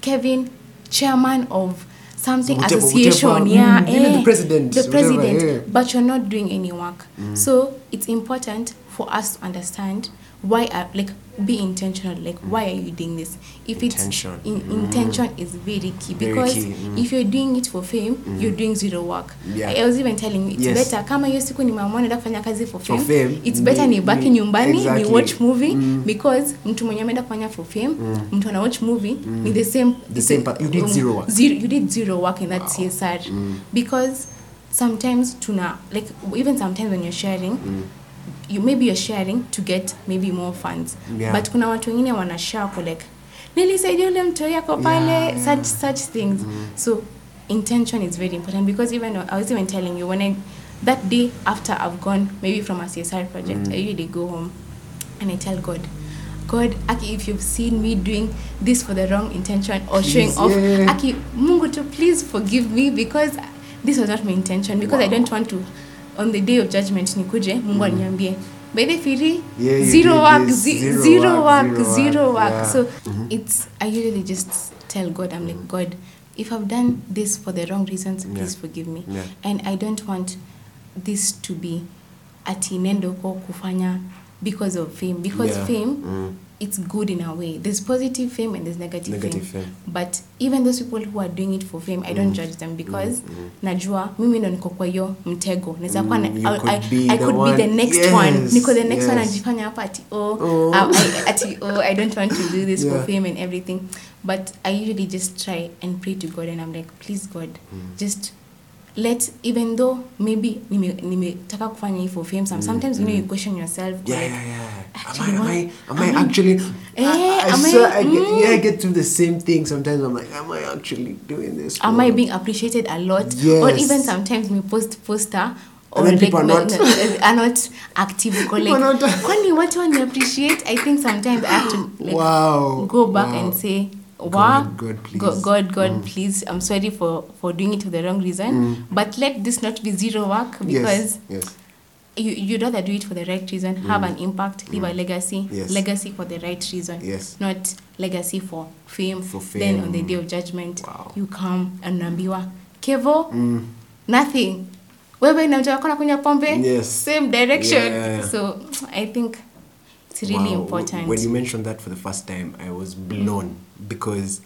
kevin chairman of something Whatever- association whatever, yeah mm, even the eh, president, the whatever, president yeah. but you're not doing any work so it's important for us to understand why are like be intentional like why are you doing this? If Intention. it's in, intention is very key Very because key, mm. if you're doing it for fame you're doing zero work. Yeah. I, was even telling you it's Yes. better kama hiyo siku nimeamua naenda kufanya kazi for For fame, fame, it's better nibaki ni- nyumbani exactly. ni watch movie Mm. because mtu mwenye ameenda kufanya for fame mtu ana watch movie ni the same The same you did zero work. zero, you did zero work in that CSR because sometimes tuna like even sometimes when you're sharing you maybe you're sharing to get maybe more funds Yeah. but kuna watu wengine wana share kwa like nilisaidia ule mtoi yako pale Yeah, yeah. such such things so intention is very important because even i was even telling you when i that day after i've gone maybe from a csr project i usually go home and i tell god god aki if you've seen me doing this for the wrong intention or showing off yeah. aki mungu to please forgive me because this was not my intention because i don't want to on the day of judgment nikuje mungu aniambie by the firi Yeah, you zero did work this, zi- zero zero work, work zero zero work, yeah. so it's i usually just tell god i'm like god if i've done this for the wrong reasons Yeah. please forgive me Yeah. and i don't want this to be ati nendo huko kufanya because of fame because Yeah. fame Mm. It's good in a way there's positive fame and there's negative, Negative fame. fame. but even those people who are doing it for fame i don't Mm. judge them because Mm, najua mimi ndo niko kwa hiyo mtego naweza kuwa Mm, I- could I- be I could be the next Yes, one niko the next one yes. najifanya hapa ati oh, Oh. um, I, ati oh i don't want to do this Yeah. for fame and everything but i usually just try and pray to god and i'm like please god just let even though maybe nime- nimetaka kufanya hii for fame some, sometimes you know you question yourself Yeah, like, yeah, yeah. Am I, am I, am am I actually? Eh, I, I am I- I, get, mm. yeah, I get through the same thing. Sometimes I'm like, am I actually doing this? am I being appreciated a lot? yes. Or even sometimes we post poster or And then people are not. are not active. Like, People are not. kwani watu wani appreciate? I think sometimes I have to like Wow, go back wow. and say, God, God, please." God, God, God, please, I'm sorry for, for doing it for the wrong reason, but let this not be zero work because yes, yes. you, you'd rather do it for the right reason, have an impact, leave a legacy, Yes. legacy for the right reason, Yes. not legacy for fame. For Then on the day of judgment, Wow. you come and unaambiwa kevo Mm. nothing. Wewe na mtu wako anakunywa pombe Yes. same direction. Yeah. So I think it's really Wow. important. When you mentioned that for the first time, I was mm. blown because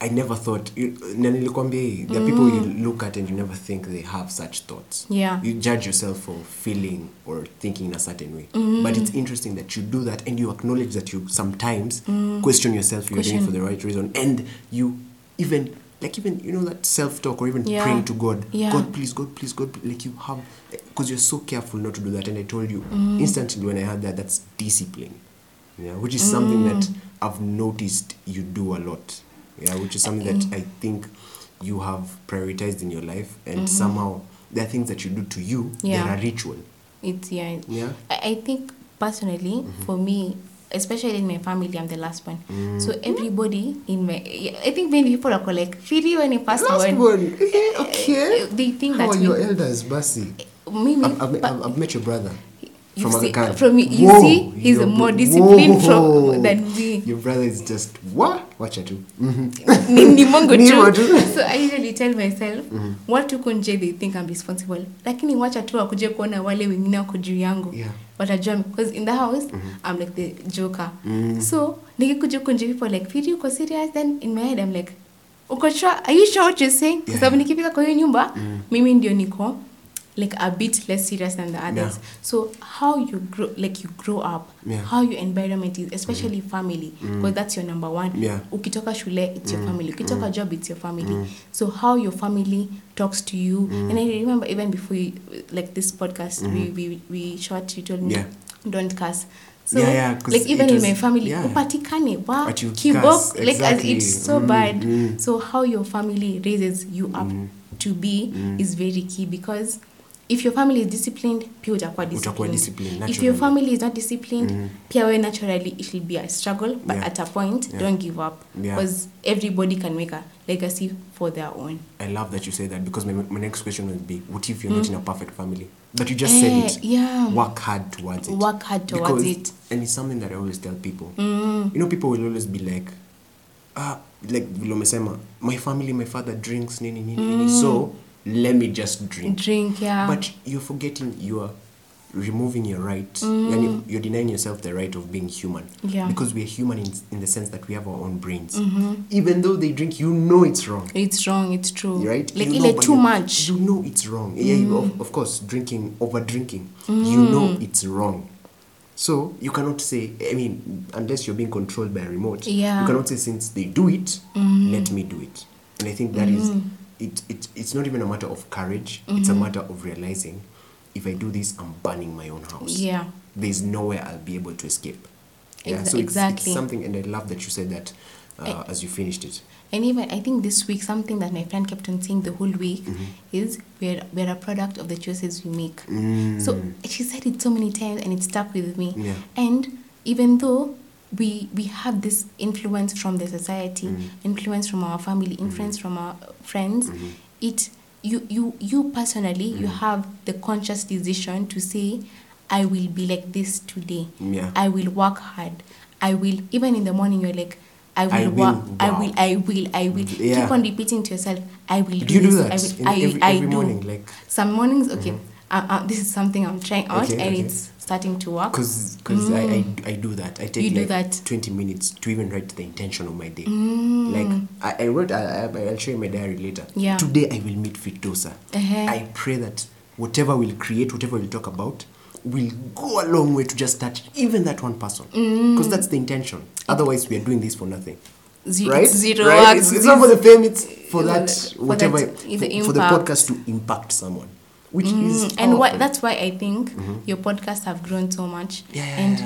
I never thought. you- na nilikwambia hii, There are people you mm. look at and you never think they have such thoughts. Yeah. You judge yourself for feeling or thinking in a certain way. Mm. But it's interesting that you do that and you acknowledge that you sometimes question yourself you're doing it for the right reason. And you even like even you know that self talk or even Yeah. praying to God. Yeah. God please, God please, God please. like you have because you're so careful not to do that. And I told you mm. instantly when I heard that that's discipline. Yeah, which is something that mm. I've noticed you do a lot. Yeah, which is something that mm. I think you have prioritized in your life, and mm-hmm. somehow there are things that you do to you Yeah. that are ritual. It's yeah. Yeah. I, I think personally, mm-hmm. for me, especially in my family, I'm the last one. Mm. So everybody in my, I think many people are like, Firi when you pass Last on, one, yeah, okay. Uh, they think How that are your elders, Basi? Mimi, I've, I've, I've, met your brother. You From see, from you Whoa, see, he's more disciplined from- than me. Your brother is just what? Ni, ni mongo tu. tu. so i usually tell myself watu huko nje they think i'm responsible. Lakini wacha tu wakuje kuona wale wengine wako juu yangu. Yeah. watajua because in the house i'm like the joker. So nikikuja huko nje people like fiti uko serious then in my head i'm like uko sure? Are you sure what you're saying? Kwa Yeah. sababu nikifika kwa hiyo nyumba mimi ndio niko like a bit less serious than the others Yeah. so how you grow like you grow up Yeah. how your environment is especially mm. family because mm. that's your number one Yeah. ukitoka shule it's mm. your family ukitoka job it's your family so how your family talks to you and i remember even before you, like this podcast we, we we shot you told me don't curse. so Yeah, yeah, like even was, in my family yeah. upatikane wa kibok exactly. like as it's so Mm, bad mm. so how your family raises you up to be is very key because if your family is disciplined pia utakuwa disciplined. disciplined, if your family is not disciplined mm. pia we naturally it will be a struggle but Yeah. at a point Yeah. don't give up because Yeah. everybody can make a legacy for their own I love that you say that because my, my next question will be what if you're mm. not in a perfect family? But you just eh, said it. yeah. Work hard towards it. Work hard towards Because- it. And it's something that I always tell people. mm. You know, people will always be like, ah, like vile umesema, my family, my father drinks, nini, nini, nini. So let me just drink. drink yeah But you're forgetting you are removing your right. Mm. Yani you're denying yourself the right of being human. Yeah. Because we are human in, in the sense that we have our own brains. Mm-hmm. Even though they drink, you know it's wrong. it's wrong it's true Right? like You ile but too you- much You know it's wrong. Yeah, you, mm. of, of course, drinking, over drinking. You know mm. it's wrong. So you cannot say, I mean, unless you're being controlled by a remote, Yeah. you cannot say, since they do it, let me do it. And I think that is, it, it, it's not even a matter of courage, it's a matter of realizing if I do this, I'm burning my own house. Yeah. There's nowhere I'll be able to escape. Yeah, Exa- so it's, exactly. it's something, and I love that you said that uh, I- as you finished it. And even I think this week something that my friend kept on saying the whole week Mm-hmm. is we're we're a product of the choices we make. So she said it so many times and it stuck with me. Mm. Yeah. And even though we we have this influence from the society, Mm. influence from our family, influence from our friends, Mm-hmm. it you you you personally you have the conscious decision to say, I will be like this today. Yeah. I will work hard. I will even in the morning you're like I will, I will, work. I will. I will. I will. Yeah. Keep on repeating to yourself. I will. Do you do this. that I will. in I, every- I do. morning, like- Mm-hmm. some mornings. Okay. Uh, uh, this is something I'm trying out, Okay, and okay. it's starting to work. Because cause I, I, I do that. I take Mm. You like that. 20 minutes to even write the intention of my day. Mm. Like, I, I wrote, I, I'll show you my diary later. Yeah. Today I will meet Fitosa. Uh-huh. I pray that whatever we'll create, whatever we'll talk about, will go a long way to just touch even that one person. Mm. Because that's the intention. Otherwise, we are doing this for nothing. Ze- right? it's zero right? It's, it's not for the fame, it's for that, for whatever, that- for, for the podcast to impact someone. Which is Mm, and what that's why I think your podcasts have grown so much. Yeah. And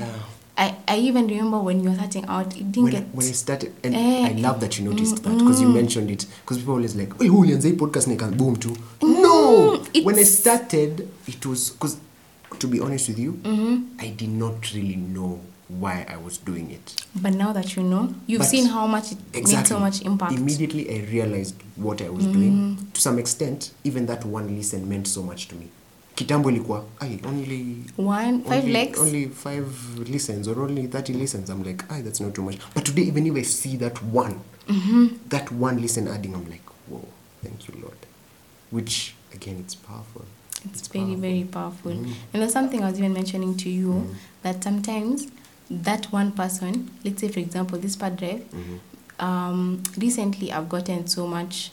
I, I even remember when you were starting out, it didn't when, get. when I started, and Eh, I love that you noticed that because you mentioned it. Because people always like, "Oh, you say podcast na can boom too." No, when I started, it was because, to be honest with you, Mm-hmm. I did not really know why I was doing it. but now that you know, you've But- seen how much it made so much impact. Immediately, I realized what I was doing. To some extent, even that one listen meant so much to me. Kitambo ilikuwa, "Ai, only One five only, legs. only five listens or only 30 listens i'm like ah that's not too much but today even if i see that one Mm-hmm. that one listen adding i'm like whoa thank you lord which again it's powerful It's, very, powerful. very powerful. Mm. And there's something I was even mentioning to you Mm. that sometimes that one person, let's say for example, this part drive, Mhm. um, recently I've gotten so much,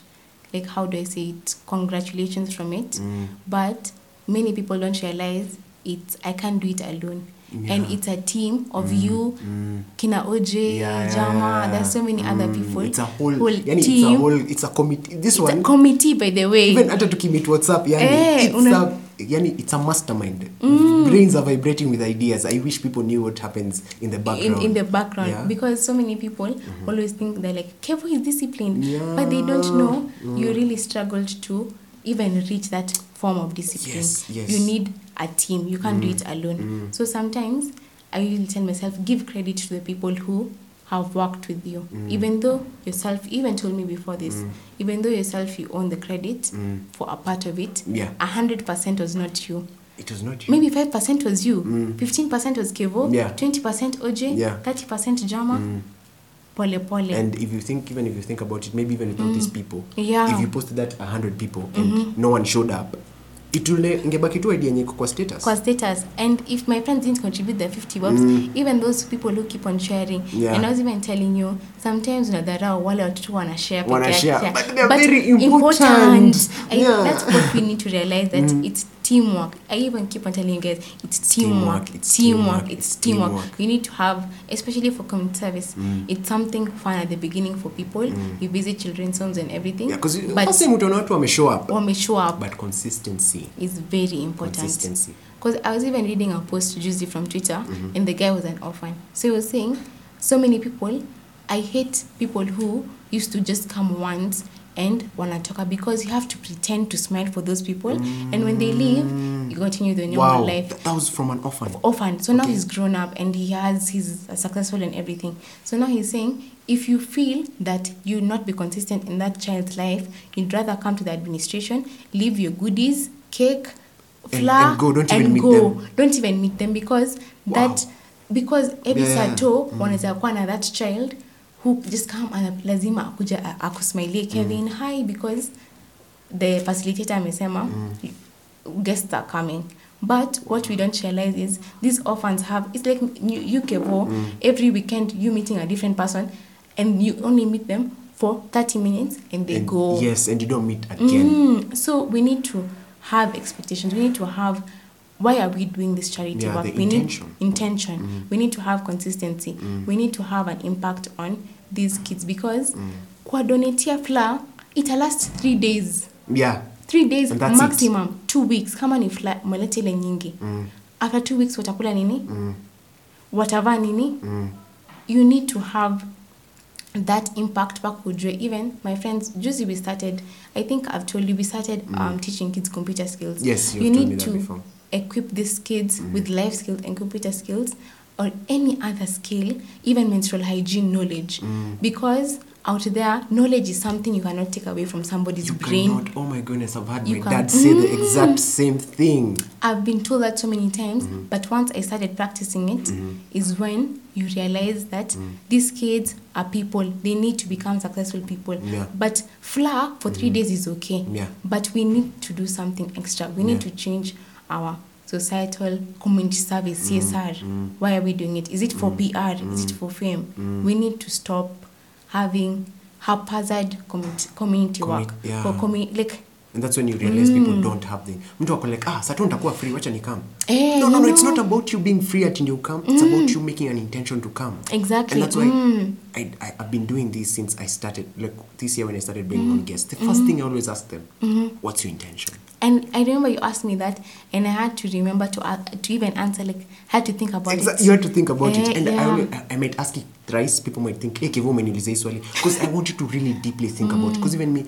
like how do I say it, congratulations from it. Mm. But many people don't realize it's I can't do it alone. And it's a team of you, Mm. Kina OJ, Yeah, yeah, Jama, yeah. there's so many other Mm. people. it's a whole, whole yani, it's a whole it's a committee this it's one a committee by the way. even hata tukimit whatsapp yani Eh, it's una- a yani it's a mastermind. Brains are vibrating with ideas. I wish people knew what happens in the background in, in the background. Yeah. Mm-hmm. because so many people always think they're like Kevo is disciplined. But they don't know mm. you really struggled to even reach that form of discipline. Yes, yes. you need a team. You can't do it Mm. so sometimes i usually tell myself give credit to the people who have worked with you Mm. even though yourself even told me before this even though yourself you own the credit Mm. for a part of it Yeah. hundred percent was not you it was not you maybe five percent was you Mm. 15% was kevo Yeah. 20% oj Yeah. 30% jama Mm. pole pole And if you think, even if you think about it, maybe even without these people, Yeah. if you posted that a hundred people and no one showed up, it will tu idea yenye iko kwa status. kwa status and if my friends didn't contribute the 50 bucks even those people who keep on sharing Mm. Yeah. and i was even telling you sometimes unadharau wale watoto but they're very important. Yeah. that's what we need to realize that it's teamwork i even keep on telling you guys it's teamwork, teamwork, it's teamwork, teamwork, it's teamwork. teamwork. you need to have especially for community service Mm. it's something fun at the beginning for people Mm. you visit children's homes and everything Yeah, because first time utaona watu wame show up, wame up but consistency. is very important. Consistency. Because I was even reading a post juicy from Twitter, Mm-hmm. and the guy was an orphan. So he was saying, so many people, I hate people who used to just come once and wanatoka because you have to pretend to smile for those people, and when they leave, you continue the normal Wow, life. Th- that was from an orphan. Orphan. So now he's grown up and he has he's successful and everything. So now he's saying if you feel that you not be consistent in that child's life, you'd rather come to the administration, leave your goodies, cake, flour, and go. Don't even and meet them. Don't even meet them because Wow. that because every Yeah. sato mm. wanaweza kuwa na that child who just come and lazima akuja akusmailie Kevin. Hi because the facilitator amesema guests are coming. But what we don't realize is these orphans have it's like UK you Kevo, every weekend you meeting a different person and you only meet them for 30 minutes and they And go. Yes, and you don't meet again. Mm, so we need to have expectations. We need to have why are we doing this charity Yeah, work? we intention. need intention. We need to have consistency. We need to have an impact on these kids because kwa donatia flour it last three days. Yeah. Three days that's it. maximum two weeks kama ni flour umeleta ile nyingi after two weeks watakula nini whatever nini Mm. you need to have that impact back even my friends juicy we started i think i've told you we started um, teaching kids computer skills Mm. Yes, you need to before. Mm. equip these kids with life skills and computer skills or any other skill even menstrual hygiene knowledge Mm. because out there knowledge is something you cannot take away from somebody's You brain cannot. Oh my goodness, I've had You my can- dad say the exact same thing. I've been told that so many times, Mm-hmm. but once I started practicing it, is when you realize that Mm. these kids are people. They need to become successful people. Yeah. Mm-hmm. But flour for three days is okay. Yeah. But we need to do something extra. We need Yeah. to change our societal community service CSR. Mm-hmm. Why are we doing it? Is it for PR? Is it for fame? Mm. We need to stop having haphazard community, community Commu- work. yeah. For commu- like And that's when you realize people Mm. don't have the mtu ako like ah sasa nitakuwa free wacha come. Eh, no no you no it's not about you being free at you come. It's about you making an intention to come. Exactly. And that's why Mm. I, I I've been doing this since I started like this year when I started bringing Mm-hmm. on guests. The 1st thing I always ask them, what's your intention? And I remember you asked me that, and I had to remember to uh, to even answer. Like, had to think about it. You have to think about Eh, it. And I, yeah. I, I might ask it thrice. People might think, hey, Kevo umeniuliza swali. Because I want you to really deeply think about it. Because even me,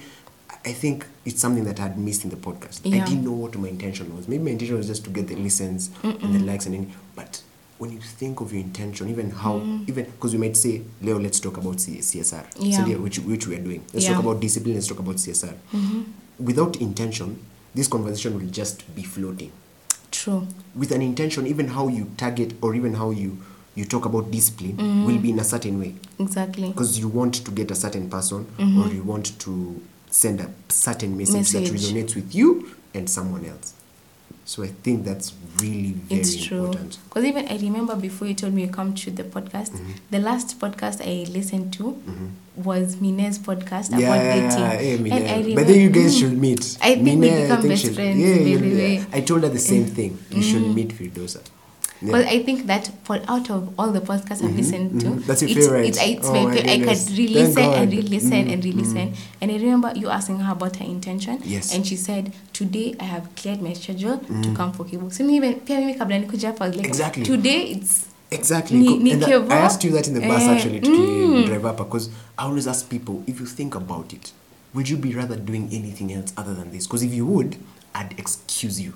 I think it's something that I had missed in the podcast. I didn't know what my intention was. Maybe my intention was just to get the listens and the likes and any. But when you think of your intention, even how, even because we might say, Leo, let's talk about C- CSR, Yeah. So, yeah, which, which we are doing. Let's Yeah. talk about discipline, let's talk about CSR. Without intention, this conversation will just be floating. True. with an intention even how you target or even how you you talk about discipline mm-hmm. will be in a certain way. Exactly. because you want to get a certain person mm-hmm. or you want to send a certain message, that resonates with you and someone else so i think that's really very It's true. important Because even I remember before you told me you come to the podcast, Mm-hmm. the last podcast I listened to mm-hmm. was Mine's podcast yeah, about yeah, dating. yeah, yeah. And I but then you guys should meet I think we Mine, become best friends, yeah, by you- the yeah. i told her the same mm. thing you should mm-hmm. meet Firdosa yeah. Well, I think that for out of all the podcasts I've listened to, mhm. That's your it's, favorite. It's, it's Oh my favorite. I could re-listen and God. Mm-hmm. re-listen and re-listen. And I remember you asking her about her intention. Yes. And she said, "Today I have cleared my schedule to come for Kibu." So me even pia mimi kabla nikuja hapa, I was like, Mm. Exactly. Today it's Exactly. Ni- ni and I, I asked you that in the bus Eh, actually to drive up because I always ask people if you think about it, would you be rather doing anything else other than this? Because if you would, I'd excuse you.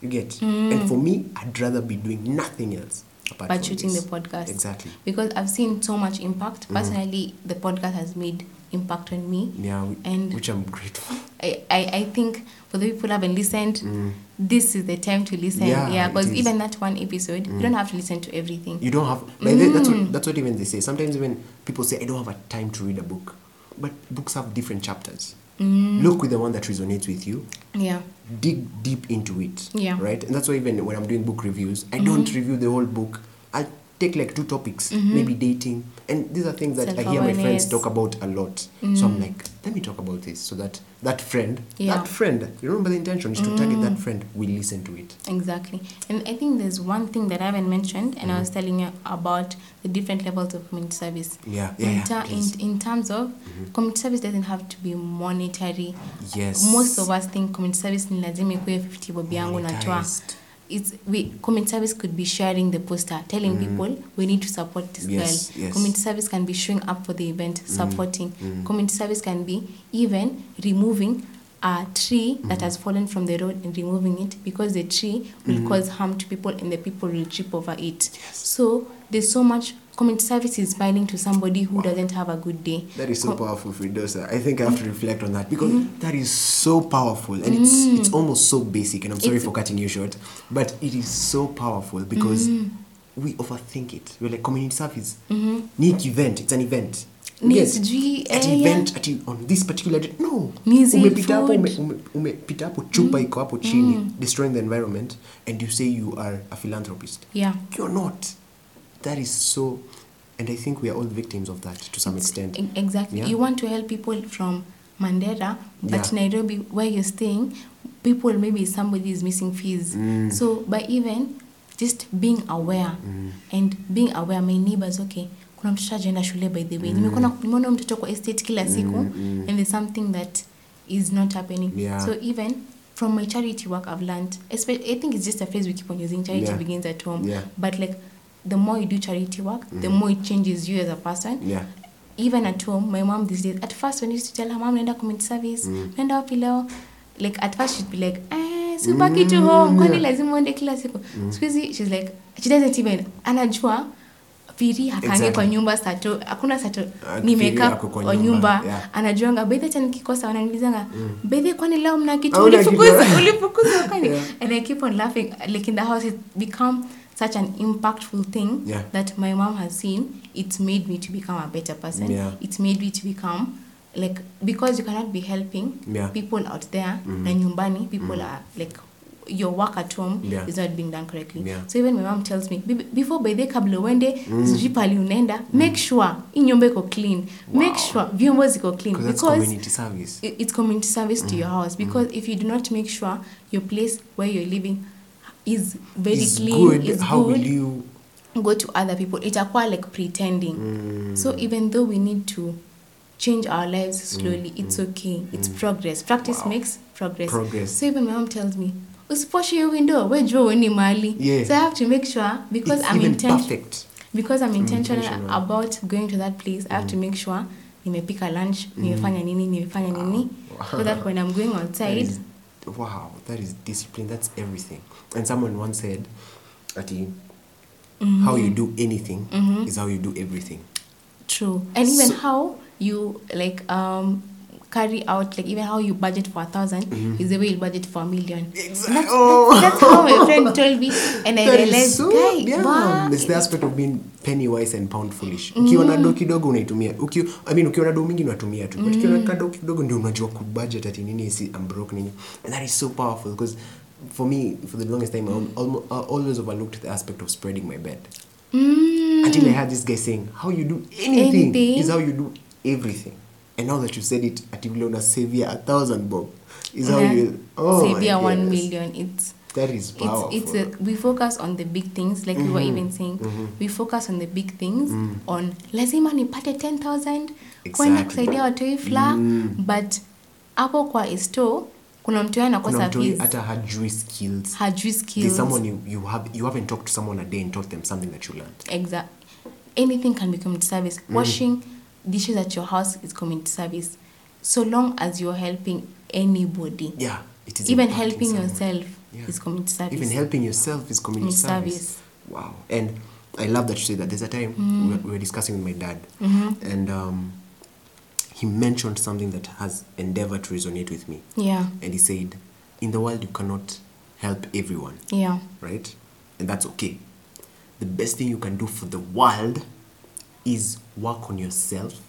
You get? And for me, I'd rather be doing nothing else. From shooting this. the podcast. Exactly. Mm. Because I've seen so much impact. Personally, the podcast has made impact on me. Yeah, we- And which I'm grateful. I, I, I think for the people who haven't listened, this is the time to listen. Mm. Yeah, Yeah, because. Mm. even that one episode, you don't have to listen to everything. You don't have. Like that- That's Mm. what that's what even they say. Sometimes even people say I don't have a time to read a book, but books have different chapters. Mm. Look with the one that resonates with you. yeah. dig deep into it. Yeah. Mm-hmm. Right? And that's why even when I'm doing book reviews, I don't review the whole book. I take like two topics, mm -hmm. maybe dating. And these are things that I hear my friends talk about a lot. mm. So I'm like, let me talk about this so that that friend, Yeah. that friend, you remember the intention is to mm. target that friend, we listen to it. Exactly. And I think there's one thing that I haven't mentioned, and I was telling you about the different levels of community service. Yeah, yeah, in, yeah, ter- in, in terms of -hmm. community service doesn't have to be monetary. Yes. Most of us think community service ni lazima ikuwe 50 bobi yangu natoa. It's we community service could be sharing the poster, telling people we need to support this Mm. Yes, girl. yes. Mm. Community service can be showing up for the event, supporting. Community service can be even removing a tree Mm-hmm. that has fallen from the road and removing it because the tree will Mm-hmm. cause harm to people and the people will trip over it. Yes. So there's so much community service is smiling to somebody who doesn't have a good day. That is so Co- powerful, Fridosa. I think I have to reflect on that because Mm-hmm. that is so powerful and it's it's almost so basic. And I'm sorry It's- for cutting you short, but it is so powerful because Mm-hmm. we overthink it. We're like community service, neat event. It's an event. Ni Yes, sijui, at eh, event at on this particular day. No, Music, umepita hapo, food. ume- ume- umepita hapo chupa iko hapo chini, destroying the environment, and you say you are a philanthropist. Yeah. You're not. That is so, and I think we are all victims of that to some extent. E- Exactly. Yeah. You want to help people from Mandera, but Yeah. Nairobi, where you're staying, people maybe somebody is missing fees. Mm. So by even just being aware Mm. and being aware, my neighbors, okay, kuna mtoto ajaenda shule by the way. Nimeona nimeona mtoto kwa estate kila siku Mm, mm. and there's something that is not happening. Yeah. So even from my charity work I've learned, I think it's just a phrase we keep on using, charity Yeah. begins at home. Yeah. But like the more you do charity work the more it changes you as a person. Yeah. even at home my mom these days at first when I used to tell her mom naenda community service naenda wapi leo? Like at first she'd be like eh subaki tu home kwani lazima uende kila siku? Siku hizi she's like she doesn't even anajua piri hakange Exactly. kwa nyumba sato hakuna sato Ah, nimekaa kwa nyumba, yeah. anajuanga bedhe hata nikikosa wananilizanga bedhe kwani leo mna kitu. ulifukuza ulifukuza kwani? Yeah. and i keep on laughing like in the house it become such an impactful thing Yeah. that my mom has seen it's made me to become a better person Yeah. it's made me to become like because you cannot be helping Yeah. people out there mm-hmm. na nyumbani people mm-hmm. are like your work at home Yeah. is not being done correctly Yeah. so even my mom tells me before by the kabla uende mm. sijui pali unaenda make mm. sure hii nyumba iko clean make sure vyombo ziko clean Because because community service. it's community service to your mm-hmm. house because if you do not make sure your place where you're living is very Is clean good. is How good will you? go to other people itakuwa like pretending so even though we need to change our lives slowly it's okay it's progress practice Wow. makes progress. Progress. so even my mom tells me usiposhe your window we jua ueni mali Yeah. so i have to make sure because It's i'm intentional because i'm intentional, intentional. about going to that place i have to make sure nimepika lunch nimefanya nini nimefanya nini so that when i'm going That is, wow, that is discipline. That's everything. And someone once said, Ati, how you do anything is how you do everything. True. And even So- how you like um carry out like even how you budget for a 1000 is the way you budget for a million. exactly That's, Oh. that's, that's how my friend told me and I realized so- guy, yeah. wow, There's the aspect of being penny wise and pound foolish. mm. ukiona do kidogo unaitumia. Uki, I mean ukiona do mingi unatumia tu. But ukiona na kado kidogo ndio unajua kubudget ati nini si I'm broke nini. And that is so powerful because for me for the longest time I I always overlooked the aspect of spreading my bed. Mm. Until I had this guy saying, how you do anything, Anything. is how you do everything. And now that you said it, ati vile una save a thousand bob is how you oh Save one million. It's That is powerful. it's it's a, we focus on the big things like we were even saying we focus on the big things on lazima nipate 10000 kwenda Exactly. kusaidia watoi fla but hapo kwa store kuna mtu anakosa fees hata hajui skills hajui There's skills someone you, you have you haven't talked to someone a day and taught them something that you learned. exactly Anything can be community service. Washing dishes at your house is community service. So long as you're helping anybody. Yeah, it is Even helping someone. yourself Yeah. is community service. Even helping yourself is community Community service. service. Wow. And I love that you say that. There's a time Mm. we, were, we were discussing with my dad, Mm-hmm. and um, he mentioned something that has endeavored to resonate with me. Yeah. And he said, In the world, you cannot help everyone, Yeah. right? And that's okay. The best thing you can do for the world is work on yourself.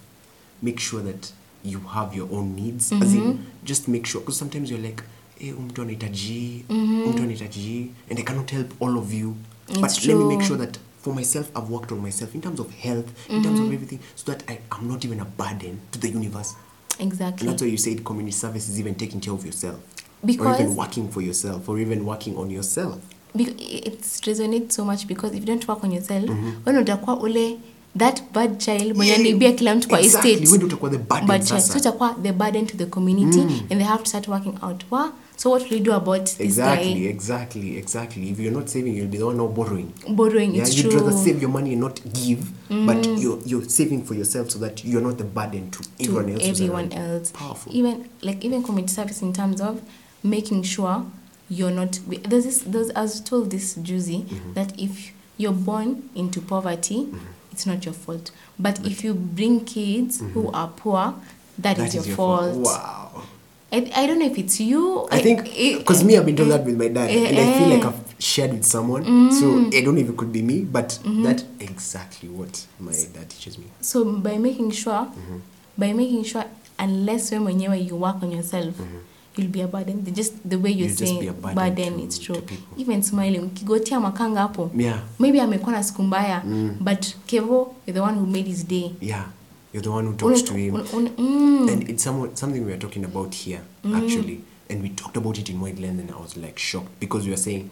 Make sure that you have your own needs. As in, mm-hmm. just make sure. Because sometimes you're like, eh, hey, mtu anahitaji, mtu mm-hmm. anahitaji, and I cannot help all of you. It's but let me make sure that for myself, I've worked on myself in terms of health, in terms of everything, so that I, I'm not even a burden to the universe. Exactly. And that's why you said community service is even taking care of yourself. or even working for yourself, or even working on yourself. It resonates so much because if you don't work on yourself, Mhm. when utakuwa ule that bad child mwenye anaibia kila mtu kwa exactly. estate. Wewe utakuwa the burden Bad child. So utakuwa the burden to the community Mm. and they have to start working out. Wow. So what will you do about Exactly, exactly, exactly. If you're not saving, you'll be the one now borrowing. borrowing? Yeah, you'd true. rather save your money and not give, but mm. you're you're saving for yourself so that you're not the burden to, to everyone else. everyone else. Powerful. Even like even community service in terms of making sure you're not. There's this. There's, I was told this Juicy Mm-hmm. that if you're born into poverty, mm-hmm. it's not your fault. But if you bring kids who mm-hmm. are poor, That is your, fault. Wow. I, I don't know if it's you. I think it- because me, I've been told that with my dad, uh, and I feel like eh. I've shared with someone. So I don't know if it could be me, but that's exactly what my dad teaches me. So by making sure, by making sure, unless when you work on yourself, you'll be a burden. Just the way you're You'll just be a burden burden, to- it's true. to. Even smiling, ukigotea makanga hapo, Yeah, maybe amekuwa na siku mbaya, but Kevo, is the one who made his day. yeah. You're the one who talks to him. Mm. And it's somewhat, something we are talking about here, mm. actually. And we talked about it in Wideland, and I was like shocked because we were saying,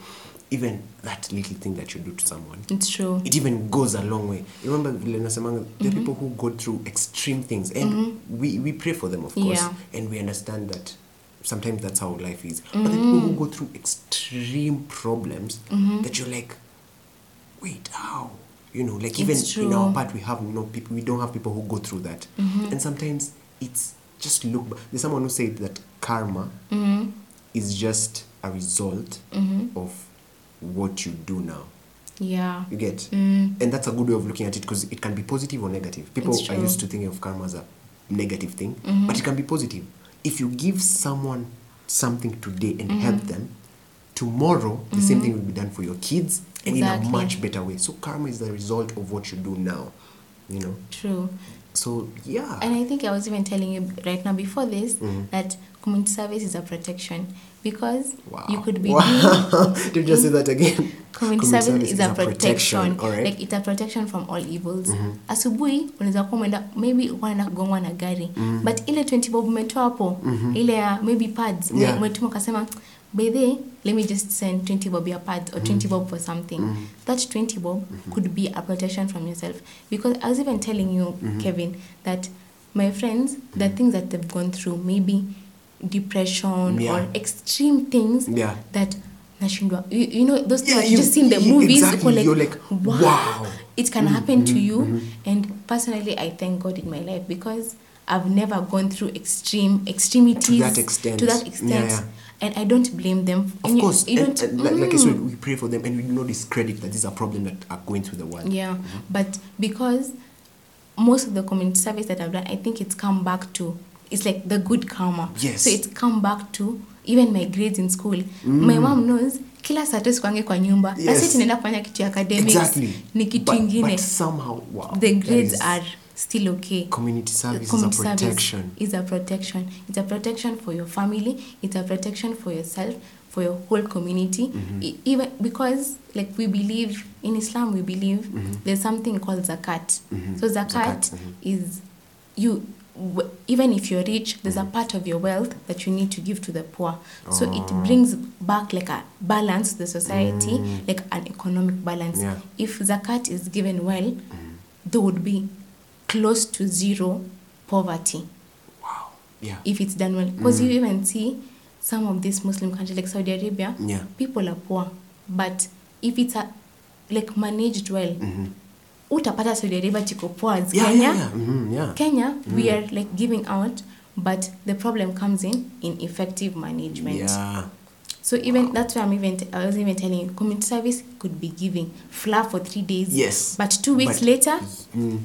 even that little thing that you do to someone, It's true. it even goes a long way. Remember, there are mm-hmm. people who go through extreme things, and mm-hmm. we, we pray for them, of course, Yeah. and we understand that sometimes that's how life is. But the people who mm-hmm. go through extreme problems that you're like, wait, how? You know like even in our part we have you know people we don't have people who go through that Mm-hmm. and sometimes it's just look there's someone who said that karma Mm-hmm. is just a result of what you do now Yeah. you get Mm. and that's a good way of looking at it because it can be positive or negative people are. Mm-hmm. used to thinking of karma as a negative thing but it can be positive if you give someone something today and Mm-hmm. help them tomorrow the same thing will be done for your kids and in a much better way so karma is the result of what you do now you know True. so yeah And I think I was even telling you right now before this Mhm. that community service is a protection because wow you could be doing did you just say that again community service is a protection, all right like it's a protection from all evils Mhm. asubuhi unaweza kuwa umeenda maybe unaenda kugongwa na gari Mhm. but ile 20 bob umetoa hapo Mhm. ile ya maybe pads Yeah. umetuma ukasema by the let me just send 20 bob your pads or 20 bob for something Mhm. that 20 bob could be a protection from yourself because i was even telling you Mhm. kevin that my friends the things that they've gone through maybe depression Yeah. or extreme things yeah that nashindwa you, you know those things Yeah, that you- just seen the you- movies exactly, like, you're like, wow. it can happen to you mhm. and personally i thank god in my life because i've never gone through extreme extremities To that extent. to that extent yeah. And i don't blame them Of And you- course, you don't and like, like I said, Mm. we pray for them, and we do not discredit that this is a problem that are going through the world. yeah but because most of the community service that i've done i think it's come back to it's like the good karma Yes. so it's come back to even my grades in school Mm. my mom knows kila saa tu sikwange kwa nyumba Yes. tunaenda kufanya kitu ya academics Exactly. ni kitu but, ingine But somehow, wow. the grades is- are still okay Community service Community is a protection. is a protection it's a protection for your family it's a protection for yourself for your whole community Mhm. E- even because like we believe in islam we believe Mhm. there's something called zakat Mhm. so zakat, Zakat, mhm. is you w- even if you're rich there's a Mhm. part of your wealth that you need to give to the poor so it Oh. brings back like a balance to the society Mm. like an economic balance Yeah. if zakat is given well Mhm. there would be close to zero poverty Wow. Yeah. if it's done well because Mm. you even see some of these muslim countries like saudi arabia Yeah. people are poor but if it's a, like managed well Mhm. utapata saudi arabia tiko poor as Yeah, kenya yeah, yeah. Mhm, yeah. kenya we Mm. are like giving out but the problem comes in in effective management Yeah. so even that's why i'm even t- i was even telling you community service could be giving flour for three days Yes. but two weeks But- later Mm.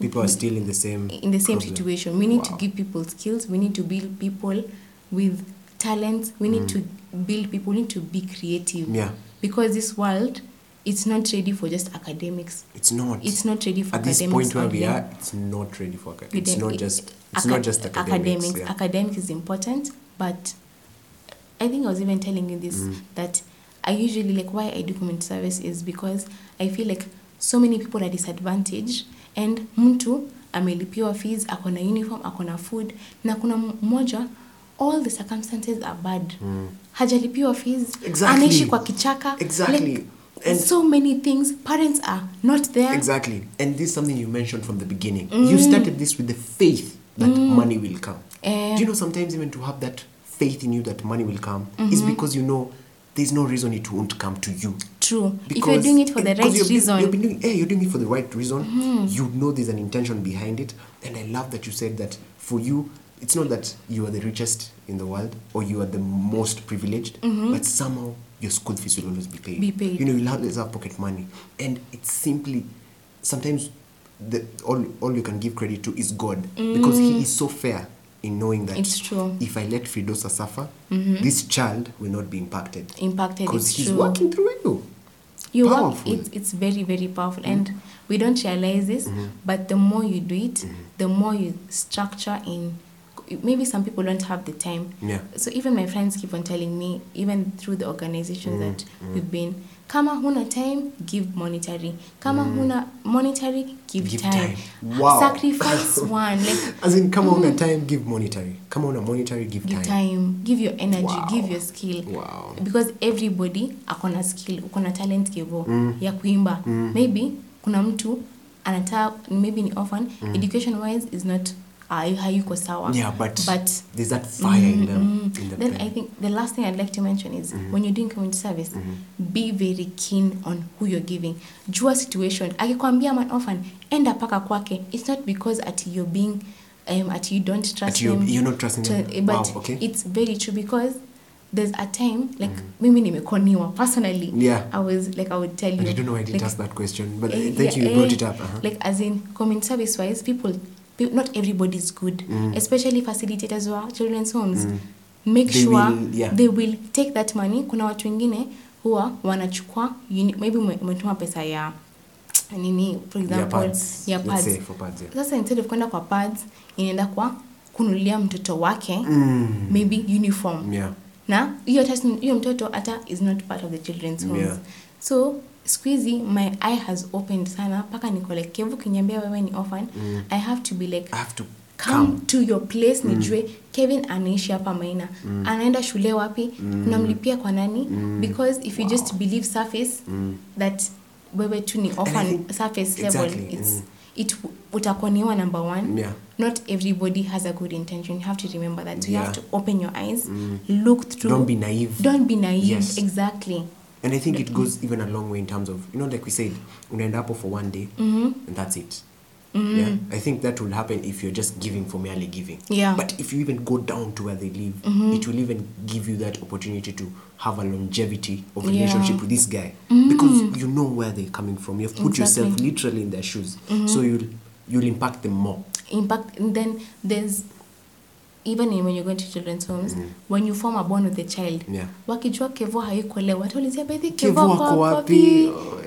People are still in the same in the same problem. situation. We need to give people skills. We need to build people with talents. We need Mm. to build people. We need to be creative. Yeah. Because this world, it's not ready for just academics. It's not. It's not ready for At this academics. point where we are, it's not ready for academics. It's don't- just. It's not just academics. yeah. Academics is important, but I think I was even telling you this Mm. that I usually like why I do community service is because I feel like so many people are disadvantaged and mtu amelipiwa fees, ako na uniform, ako na food na kuna mmoja all the circumstances are bad. Mm. Hajalipiwa fees, Exactly. anaishi kwa kichaka. Exactly. Like, And- so many things. Parents are not there. Exactly. And this is something you mentioned from the beginning. Mm. You started this with the faith that money will come. Eh. Do you know sometimes even to have that faith in you that money will come Mm-hmm. because you know there's no reason it won't come to you. True. if you're Because- doing it for the right been- reason. Mm-hmm. been doing, yeah, you're doing it for the right reason. You know there's an intention behind it. And I love that you said that for you, it's not that you are the richest in the world or you are the most privileged, but somehow your school fees will always be paid. Mm-hmm. Be paid. You know, you'll always have pocket money. And it's simply, sometimes the, all, all you can give credit to is God because He is so fair in knowing that. It's true. if I let Fridosa suffer, mm-hmm. this child will not be impacted. Impacted, Because He's true. working through you. you work Powerful. it's, it's very very powerful mm-hmm. and we don't realize this mm-hmm. but the more you do it the more you structure in maybe some people don't have the time Yeah. so even my friends keep on telling me even through the organizations Mm, that we've been kama huna time give monetary kama huna monetary give, Mm. Give time, time. Wow. sacrifice one like As in, kama mm. huna time, give monetary. Kama huna monetary, give, give time. time give your energy Wow. give your skill Wow. because everybody akona skill ukona talent kivo Mm. ya kuimba Mm. maybe kuna mtu anataka maybe ni orphan education wise is not hayuko sawa Yeah, but, but there's that fire in them. Mm, In them then thing. I think the last thing I'd like to mention is when you're doing community service, be very keen on who you're giving. Jua situation. Akikwambia man often enda paka kwake. It's not because at you're being um, at you don't trust At you- them. you're not trusting them. to- But Wow, okay. it's very true because there's a time like mimi nimekoniwa personally. Yeah. I was like I would tell you. And I don't know why I didn't like, ask that question, but uh, Eh, thank yeah, you, you brought eh, it up. Uh-huh. Like as in community service wise, people, not everybody's good, Mm. especially facilitators wa children's homes. Make They sure will- yeah. they will take that money. Kuna watu wengine huwa wanachukua maybe umetuma pesa ya nini for example pads. ya pads. say for pads, yeah. Sasa instead of kwenda kwa pads inaenda kwa kununulia mtoto wake Mm. maybe uniform Yeah. na hiyo hiyo mtoto hata is not part of the children's homes Yeah. so siku hizi my eye has opened sana mpaka niko like kevu kiniambia wewe ni orphan. Mm. i have to be like I have to come come. to your place nijue kevin anaishi hapa maina. Anaenda shule wapi? Unamlipia kwa nani? Because if you just believe surface that wewe tu ni orphan think- surface level exactly, it's mm. it utakoniwa number one. Yeah. not everybody has a good intention. You have to remember that. So you have to open your eyes look through. Don't be naive. don't be naive. Yes. exactly And I think it goes even a long way in terms of, you know, like we said, unaenda hapo for one day mm-hmm. and that's it. Mm-hmm. Yeah, I think that will happen if you're just giving for merely giving. Yeah. But if you even go down to where they live, mm-hmm. it will even give you that opportunity to have a longevity of Yeah. relationship with this guy because you know where they're coming from. You've put yourself literally in their shoes, so you'll you'll impact them more. impact and then there's even in- when you go into children's homes when you form a bond with the child Yeah. wakijua kevo haikuelewa wataulizia bedhi Kevo wapi? Oh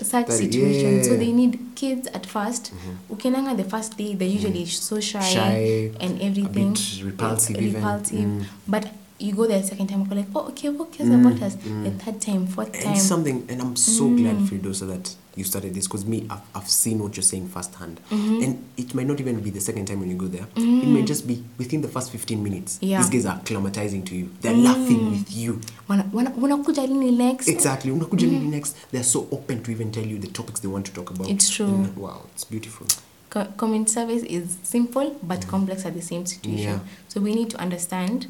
such That- situation. So they need kids at first. Mm-hmm. ukiendanga the first day they're usually so shy, Shy, and everything. repulsive repulsive. Mm. but you go there a second time you're like oh okay who cares about us the third time fourth And time Mm. something, and I'm so glad, Fridosa, that you started this because me, I've, I've seen what you're saying firsthand. Mm-hmm. And it might not even be the second time when you go there. It may just be within the first 15 minutes. Yeah. Mm. These guys are acclimatizing to you. They're laughing with you. Wana- wana- unakuja lini next Exactly. Unakuja nini next? They're so open to even tell you the topics they want to talk about. It's true. And, wow, it's beautiful. Co- community service is simple but complex at the same situation. Yeah. So we need to understand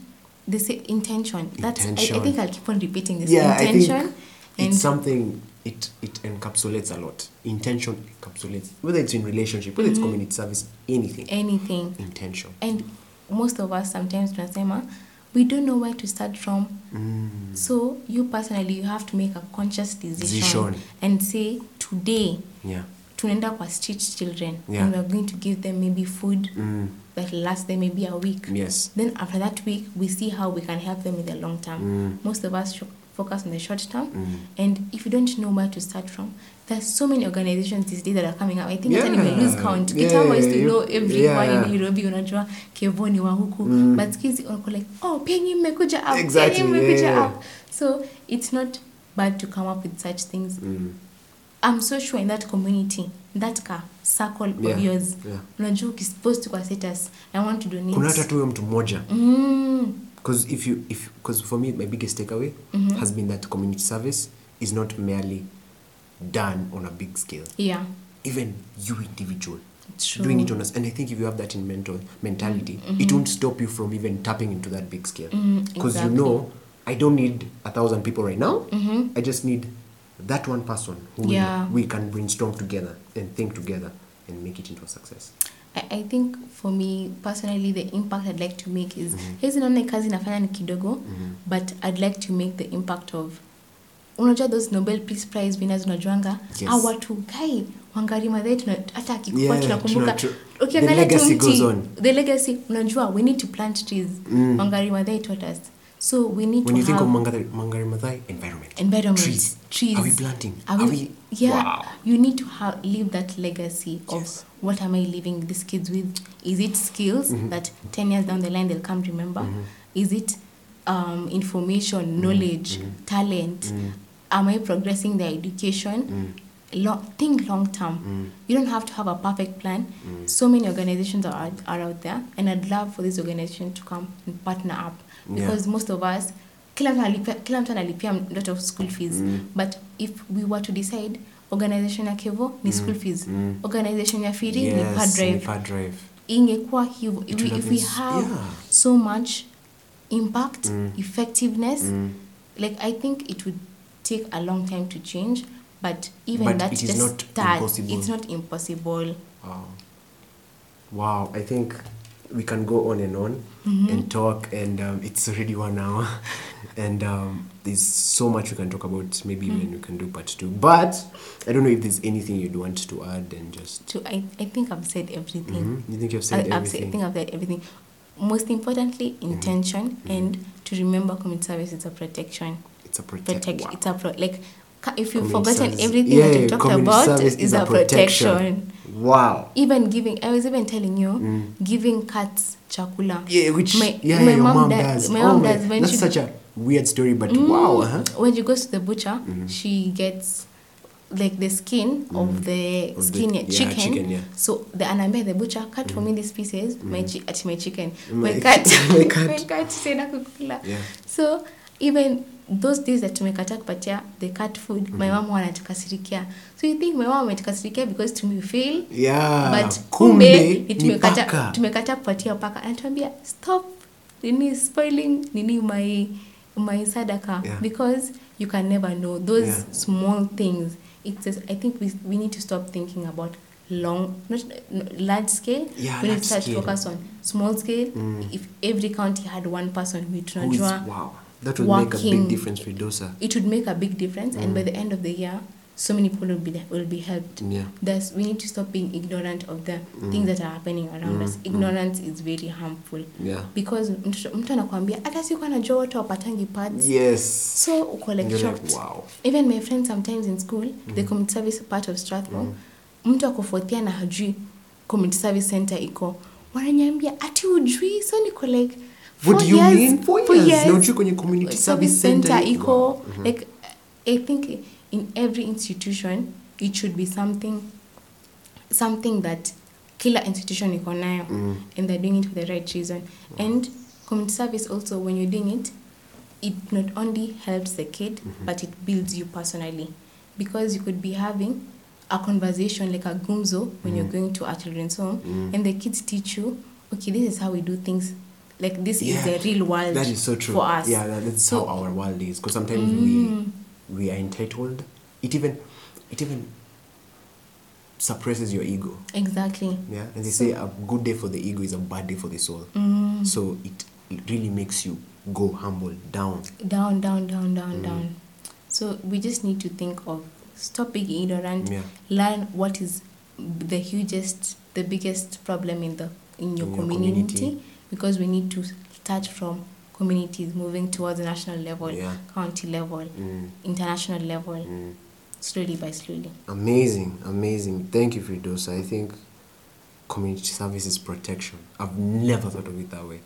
the sa- intention. That's I, I think I'll keep on repeating this yeah, I intention. think and it's something it it encapsulates a lot. Intention encapsulates whether it's in relationship, whether it's community service, anything. anything. Intention. And most of us sometimes tunasema we don't know where to start from. Mm. So you personally you have to make a conscious decision, Decision. and say today Yeah. Tunaenda kwa street children Yeah. and we're going to give them maybe food Mm. that lasts them maybe a week. Yes. Then after that week, we see how we can help them in the long term. Mm. Most of us focus on the short term. Mm. And if you don't know where to start from, there's so many organizations these days that are coming up. I think Yeah. lose count. Yeah, Kitambo used to know everyone yeah. in Nairobi unajua kevoni wa huku. Mm. But kids are like, oh, pia nyinyi mmekuja up. pia Exactly, nyinyi mmekuja yeah. up. So it's not bad to come up with such things. Mm. I'm so sure in that community, that car circle Yeah, of yours, yeah. unajua ukipost kwa status, I want to donate. kuna hata tuwe mtu mmoja Mm. because if you if because for me my biggest takeaway has been that community service is not merely done on a big scale Yeah, even you individual true. doing it on us and i think if you have that in mental mentality it won't stop you from even tapping into that big scale because mm, exactly. you know i don't need a thousand people right now Mhm. i just need that one person who Yeah. we can brainstorm together and think together and make it into a success. I, I think for me personally the impact I'd like to make is hizi naona kazi nafanya ni kidogo but I'd like to make the impact of unajua those Nobel Peace Prize winners unajuanga? Yes. au watu kai Wangari Maathai hata akikufa Yeah, tunakumbuka. tuna- tu- ukiangalia the legacy goes on. the legacy unajua we need to plant trees. Wangari Maathai taught us so we need when to When you think of Mangari, Mangari Maathai, environment. Environment. Trees. trees. Are we planting? Are we, yeah. Wow. You need to have leave that legacy of Yes. what am i leaving these kids with? Is it skills Mm-hmm. that 10 years down the line they'll come remember? Is it um, information knowledge Mm-hmm. talent? Am i progressing their education? Lo- think long term. Mm. you don't have to have a perfect plan. So many organizations are, are out there and i'd love for this organization to come and partner up Yeah. because most of us kila mtu analipia, kila mtu analipia lot of school fees Mm. but if we were to decide organization ya kevo ni school fees Mm. organization ya firi yes, ni per drive drive ingekuwa hivyo if, we- have if we have yeah. so much impact Mm. effectiveness Mm. like i think it would take a long time to change but even But that it just start impossible. it's not impossible Wow. Wow. I think we can go on and on Mm-hmm. and talk, and um, it's already one hour, and um, there's so much we can talk about. Maybe Mm. when we can do part two. But I don't know if there's anything you'd want to add and just. to I, I think i've said everything Mhm. You think you've I, said I've said, I think I've said everything. Most importantly, intention and to remember community service is a protection. it's a protect. Protect. wow. It's a pro- like if you've Community forgotten service- everything yeah, that you talked about is, is, a protection. protection. Wow. Even giving, I was even telling you, Mm. giving cats chakula. Yeah, which My- yeah, my yeah, mom mom, does- does. my oh mom my- does when That's she- such a weird story, but Mm. wow. Uh-huh. When she goes to the butcher, mm-hmm. she gets like the skin Mm. of the Of skin the- yeah, chicken. chicken, yeah. So the anaambia the butcher cut mm. for me these pieces. mm. My chi- at my chicken. My- My cat. my cat. my cat tena. Yeah. So even those days that tumekataa kupatia the cat food, my Mhm. mom wanatukasirikia. So you think my mom ametukasirikia because tumefail? Yeah. but kumbe tumekata tumekata kupatia paka anatuambia stop nini spoiling nini my my sadaka Yeah. because you can never know those Yeah. small things it's just, i think we, we need to stop thinking about long not large scale Yeah, we need to start focus on small scale Mm. if every county had one person is, tunajua wow. That would make a big difference Dosa. it would make a big difference and Mm. by the end of the year so many people will be will be helped Yeah. Thus, we need to stop being ignorant of the Mm. things that are happening around Mm, us. mm. Is very harmful Yeah. because mtu anakuambia hata siku anajua watu wapatangi pads Yes. so uko like You're shocked. like, wow. Even my friends sometimes in school, the community service part of Strathmore, mtu akofothia na hajui community service center iko wananyambia ati ujui so niko like What four do you years- mean? Four four years? Na ujui kwenye community service center iko Wow. -hmm. like i think in every institution it should be something something that kila institution iko nayo Mm. and they're doing it for the right reason and community service also when you're doing it it not only helps the kid Mhm. but it builds you personally because you could be having a conversation like a gumzo when you're Mm. going to a children's home Mm. and the kids teach you okay this is how we do things like this Yeah, is the real world That is so true. for us Yeah, that- that's So- how our world is. Because sometimes Mm. we we are entitled. It even it even suppresses your ego. exactly Yeah, and they So- say a good day for the ego is a bad day for the soul. Mm. So it, it really makes you go humble down. down down down down Mm. down so we just need to think of stop being ignorant Yeah. learn what is the hugest the biggest problem in the in your, In your community, community. Because we need to start from communities moving towards the national level Yeah. county level Mm, international level mm. slowly by slowly Amazing, amazing. Thank you, Fridosa. I think community service is protection. I've never thought of it that way.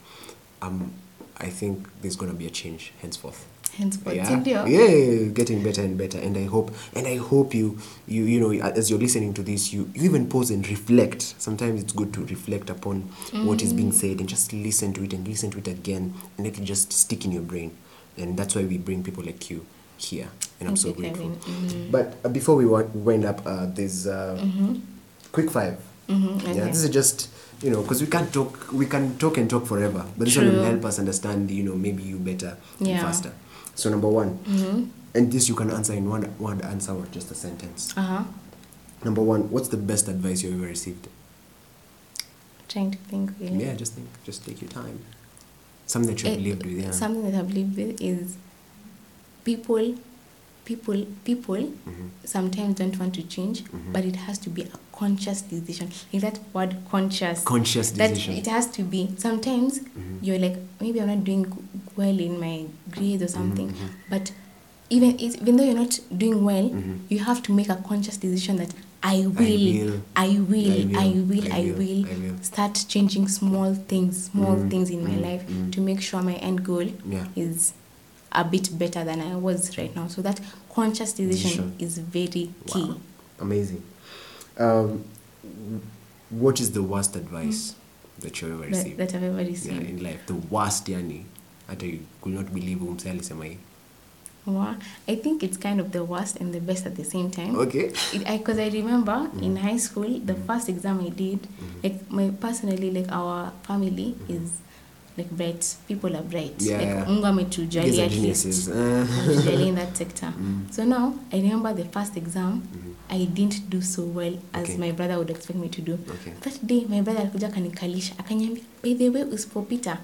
Um, I think there's gonna be a change henceforth. Henceforth yeah, yeah, getting better and better. And I hope, and I hope you, you, you know, as you're listening to this, you, you even pause and reflect. Sometimes it's good to reflect upon what is being said and just listen to it and listen to it again, and let it just stick in your brain. And that's why we bring people like you here, and I'm Thank so grateful. Mhm. But uh, before we wi- wind up, uh, there's uh, Mhm. quick five. Mhm, Yeah, okay. this is just you know because we can't talk, we can talk and talk forever, but this one will help us understand you know maybe you better and Yeah. faster. So number one, Mhm. and this you can answer in one one answer or just a sentence. uh-huh Number one, what's the best advice you ever received? trying to think really Yeah, just think, just take your time. Something that you have Eh, lived with, yeah. Something that I've lived with is people, people, people Mhm. sometimes don't want to change, Mhm. but it has to be a conscious decision. Is that word conscious. Conscious decision. that it has to be. Sometimes Mhm. you're like, maybe I'm not doing well in my grades or something, mhm. but even it, even though you're not doing well, Mhm. you have to make a conscious decision that I will. I will, I will, I will, will, I will. start changing small things, small Mm, things in my mm, life mm. to make sure my end goal is a bit better than I was right now. So that conscious decision, is very key. Amazing. Um, what is the worst advice that you ever That, received? that I've ever yeah, received. in life. The worst, yani. Hata you could not believe umse alisema hii. Wow. I think it's kind of the worst and the best at the same time. Okay. Because I, remember Mm-hmm. in high school, the first exam I did, like my personally, like our family is like bright. People are bright. Yeah, like yeah. Mungu ametujalia ametujali are at geniuses. least. Uh, in that sector. Mm. So now I remember the first exam, I didn't do so well as Okay. my brother would expect me to do. Okay. That day my brother alikuja akanikalisha akaniambia by the way usipopita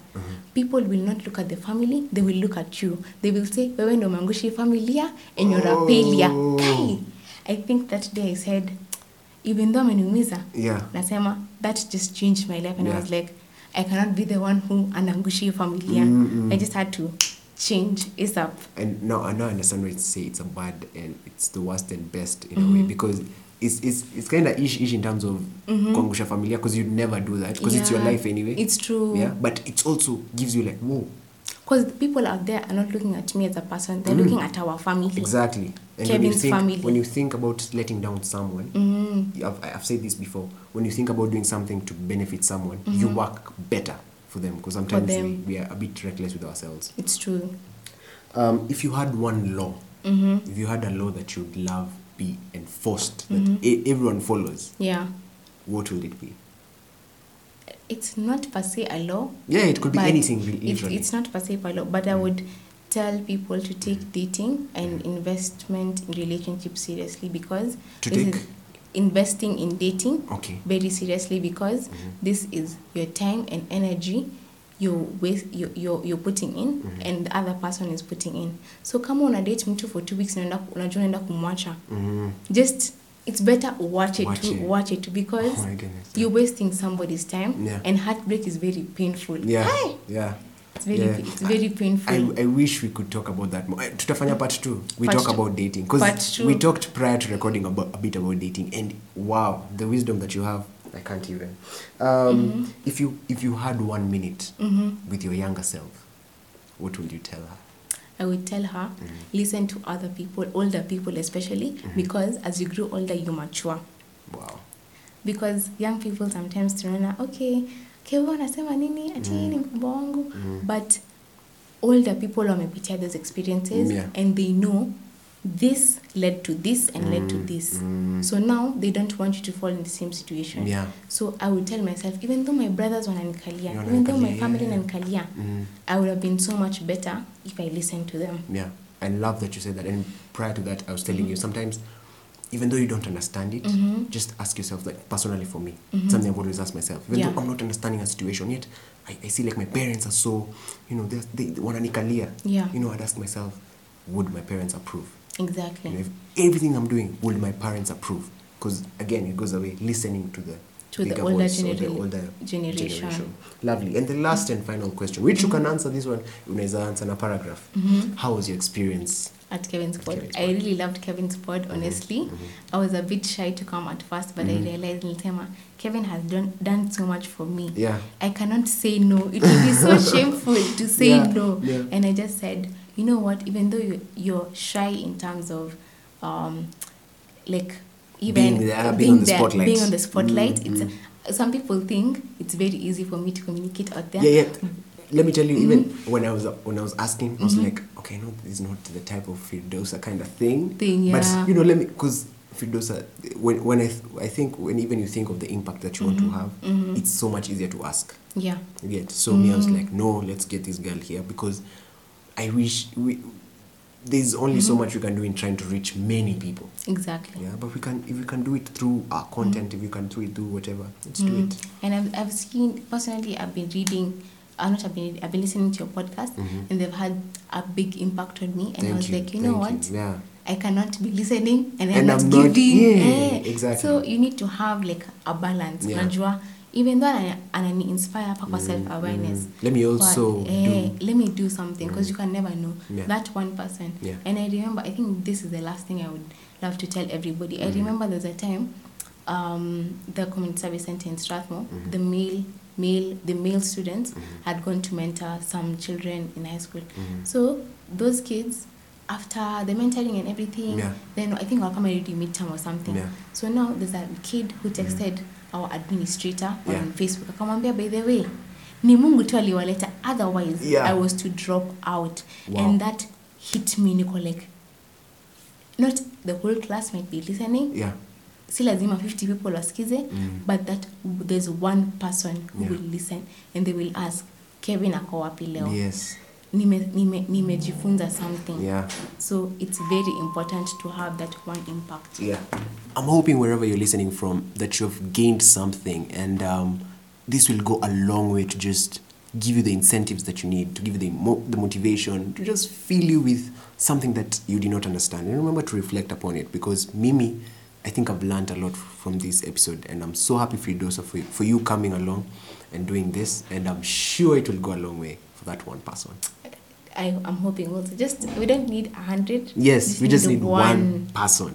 people will not look at the family they will look at you they will say wewe ndo umeangushi familia and you're a failure Oh. Kai, i think that day i said even though ameniumiza Yeah. nasema that just changed my life and i was like i cannot be the one who anaangusha hii familia Mm-mm. i just had to change is up. and now I now understand why you say it's a bad and it's the worst and best in Mm-hmm. way because it's it's it's kind of ish ish in terms of kuangusha familia because you never do that because it's your Mm-hmm. Life anyway. it's true. Yeah, but it also gives you like whoa. Because people out there are not looking at me as a person, they're looking at our family. Mm. Exactly. And when you think family. when you think about letting down someone, Mm-hmm. I've, I've said this before. When you think about doing something to benefit someone, you work better for them because sometimes we, Mm-hmm. them. we are a bit reckless with ourselves. It's true. Um, if you had one law, Mm-hmm. if you had a law that you'd love be enforced that e- everyone follows, Yeah. what would it be? It's not per se a law. Yeah, it could be anything, It's, it's not per se a law, but I would tell people to take dating and investment in relationship seriously because To this take? is investing in dating Okay. very seriously because Mm-hmm. this is your time and energy you're, waste, you're, you're, you're putting in Mm-hmm. and the other person is putting in so kama una date mtu for two weeks unajua unaenda kumwacha Mm. just it's better watch it Watch to it. watch it because Oh goodness. you're wasting somebody's time Yeah. and heartbreak is very painful Yeah, Hi! yeah. it's very yeah. it's very painful I, I wish we could talk about that more. Eh, Tutafanya part two. We Part talk two. about dating because we talked prior to recording about a bit about dating, and wow, the wisdom that you have, I can't even. Um, Mm-hmm. If you if you had one minute with your younger self, what would you tell her? I would tell her Mm-hmm. listen to other people older people especially because as you grow older you mature Wow. because young people sometimes tunaona okay kevo anasema nini ati Mm. ni mkubwa wangu but older people wamepitia those experiences Yeah. and they know this led to this and led to this mm. so now they don't want you to fall in the same situation Yeah. so i would tell myself even though my brothers wananikalia Wananikalia, even though my family yeah. wananikalia Mm. i would have been so much better if i listened to them Yeah, I love that you said that. And prior to that, I was telling you sometimes, even though you don't understand it, Mhm. just ask yourself. Like personally, for me, Mhm. something I've always asked myself. Even Yeah. though I'm not understanding a situation yet, I, I see like my parents are so, you know, they they wananikalia. Yeah. You know, I'd ask myself, would my parents approve? Exactly You know, everything I'm doing, would my parents approve? Because again, it goes away listening to the To the bigger older the older generation. Lovely. And the last and final question, which you can answer this one, you unaweza answer in a paragraph. Mm-hmm. How was your experience? at Kevin's pod. Kevin's I really loved Kevin's pod, mm-hmm. honestly. Mm-hmm. I was a bit shy to come at first, but I realized in Niltema, Kevin has done, done so much for me. Yeah. I cannot say no. It would be so shameful to say Yeah, no. yeah. And I just said, you know what, even though you, you're shy in terms of, um, like, even Being there, being on the spotlight. being on the spotlight, Mm, it's some people think it's very easy for me to communicate out there. Yeah, yeah. Let me tell you, even Mm-hmm. when I was when I was asking, I was like, okay, no, this is not the type of fidosa kind of thing. Thing, yeah. But you know, let me because fidosa when when I th- I think when even you think of the impact that you want Mm-hmm. to have, it's so much easier to ask. Yeah. You get so me, I Mm. was like, no, let's get this girl here because I wish we. There's only so Mm-hmm. much we can do in trying to reach many people. Exactly. Yeah, but we can if we can do it through our content, if we can do it do whatever, let's do Mm. it. And I've, I've seen personally, I've been reading, uh, not I've been, I've been listening to your podcast, Mhm. and they've had a big impact on me. And I was you, like, you know thank what? you, yeah. I cannot be listening and, And I'm not I'm not- giving. yeah, Eh. exactly. So you need to have like a balance. Yeah. Even though I anani inspire hapa kwa self awareness. mm. Let me also eh, do- let me do something because you can never know Yeah. that one person. Yeah. And I remember, I think this is the last thing I would love to tell everybody. Mm-hmm. I remember there's a time um, the community service center in Strathmore, Mm-hmm. the male male the male students had gone to mentor some children in high school. Mm-hmm. So those kids after the mentoring and everything, Yeah. then I think I'll come already midterm or something. Yeah. So now there's a kid who texted our administrator Yeah. on Facebook akamwambia by the way ni Mungu tu aliwaleta otherwise Yeah. I was to drop out Wow. and that hit me niko like not the whole class might be listening Yeah. si lazima 50 people wasikize Mm. but that there's one person who Yeah. will listen and they will ask kevin ako wapi leo Yes. Nime- nime- nimejifunza something Yeah. so it's very important to have that one impact Yeah. I'm hoping wherever you're listening from that you've gained something, and um, this will go a long way to just give you the incentives that you need, to give you the, mo- the motivation, to just fill you with something that you did not understand. And remember to reflect upon it because Mimi, I think I've learned a lot from this episode, and I'm so happy for you, Dosa, for, for you coming along and doing this, and I'm sure it will go a long way for that one person. I, i'm hoping also just we don't need a hundred Yes, we just need one. person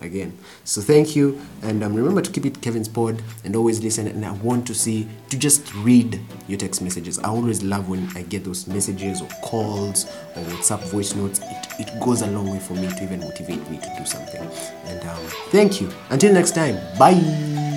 again. So thank you, and um, remember to keep it Kevin's pod and always listen. And I want to see to just read your text messages. I always love when I get those messages or calls or WhatsApp voice notes. It, it goes a long way for me to even motivate me to do something. And um, thank you. Until next time, bye.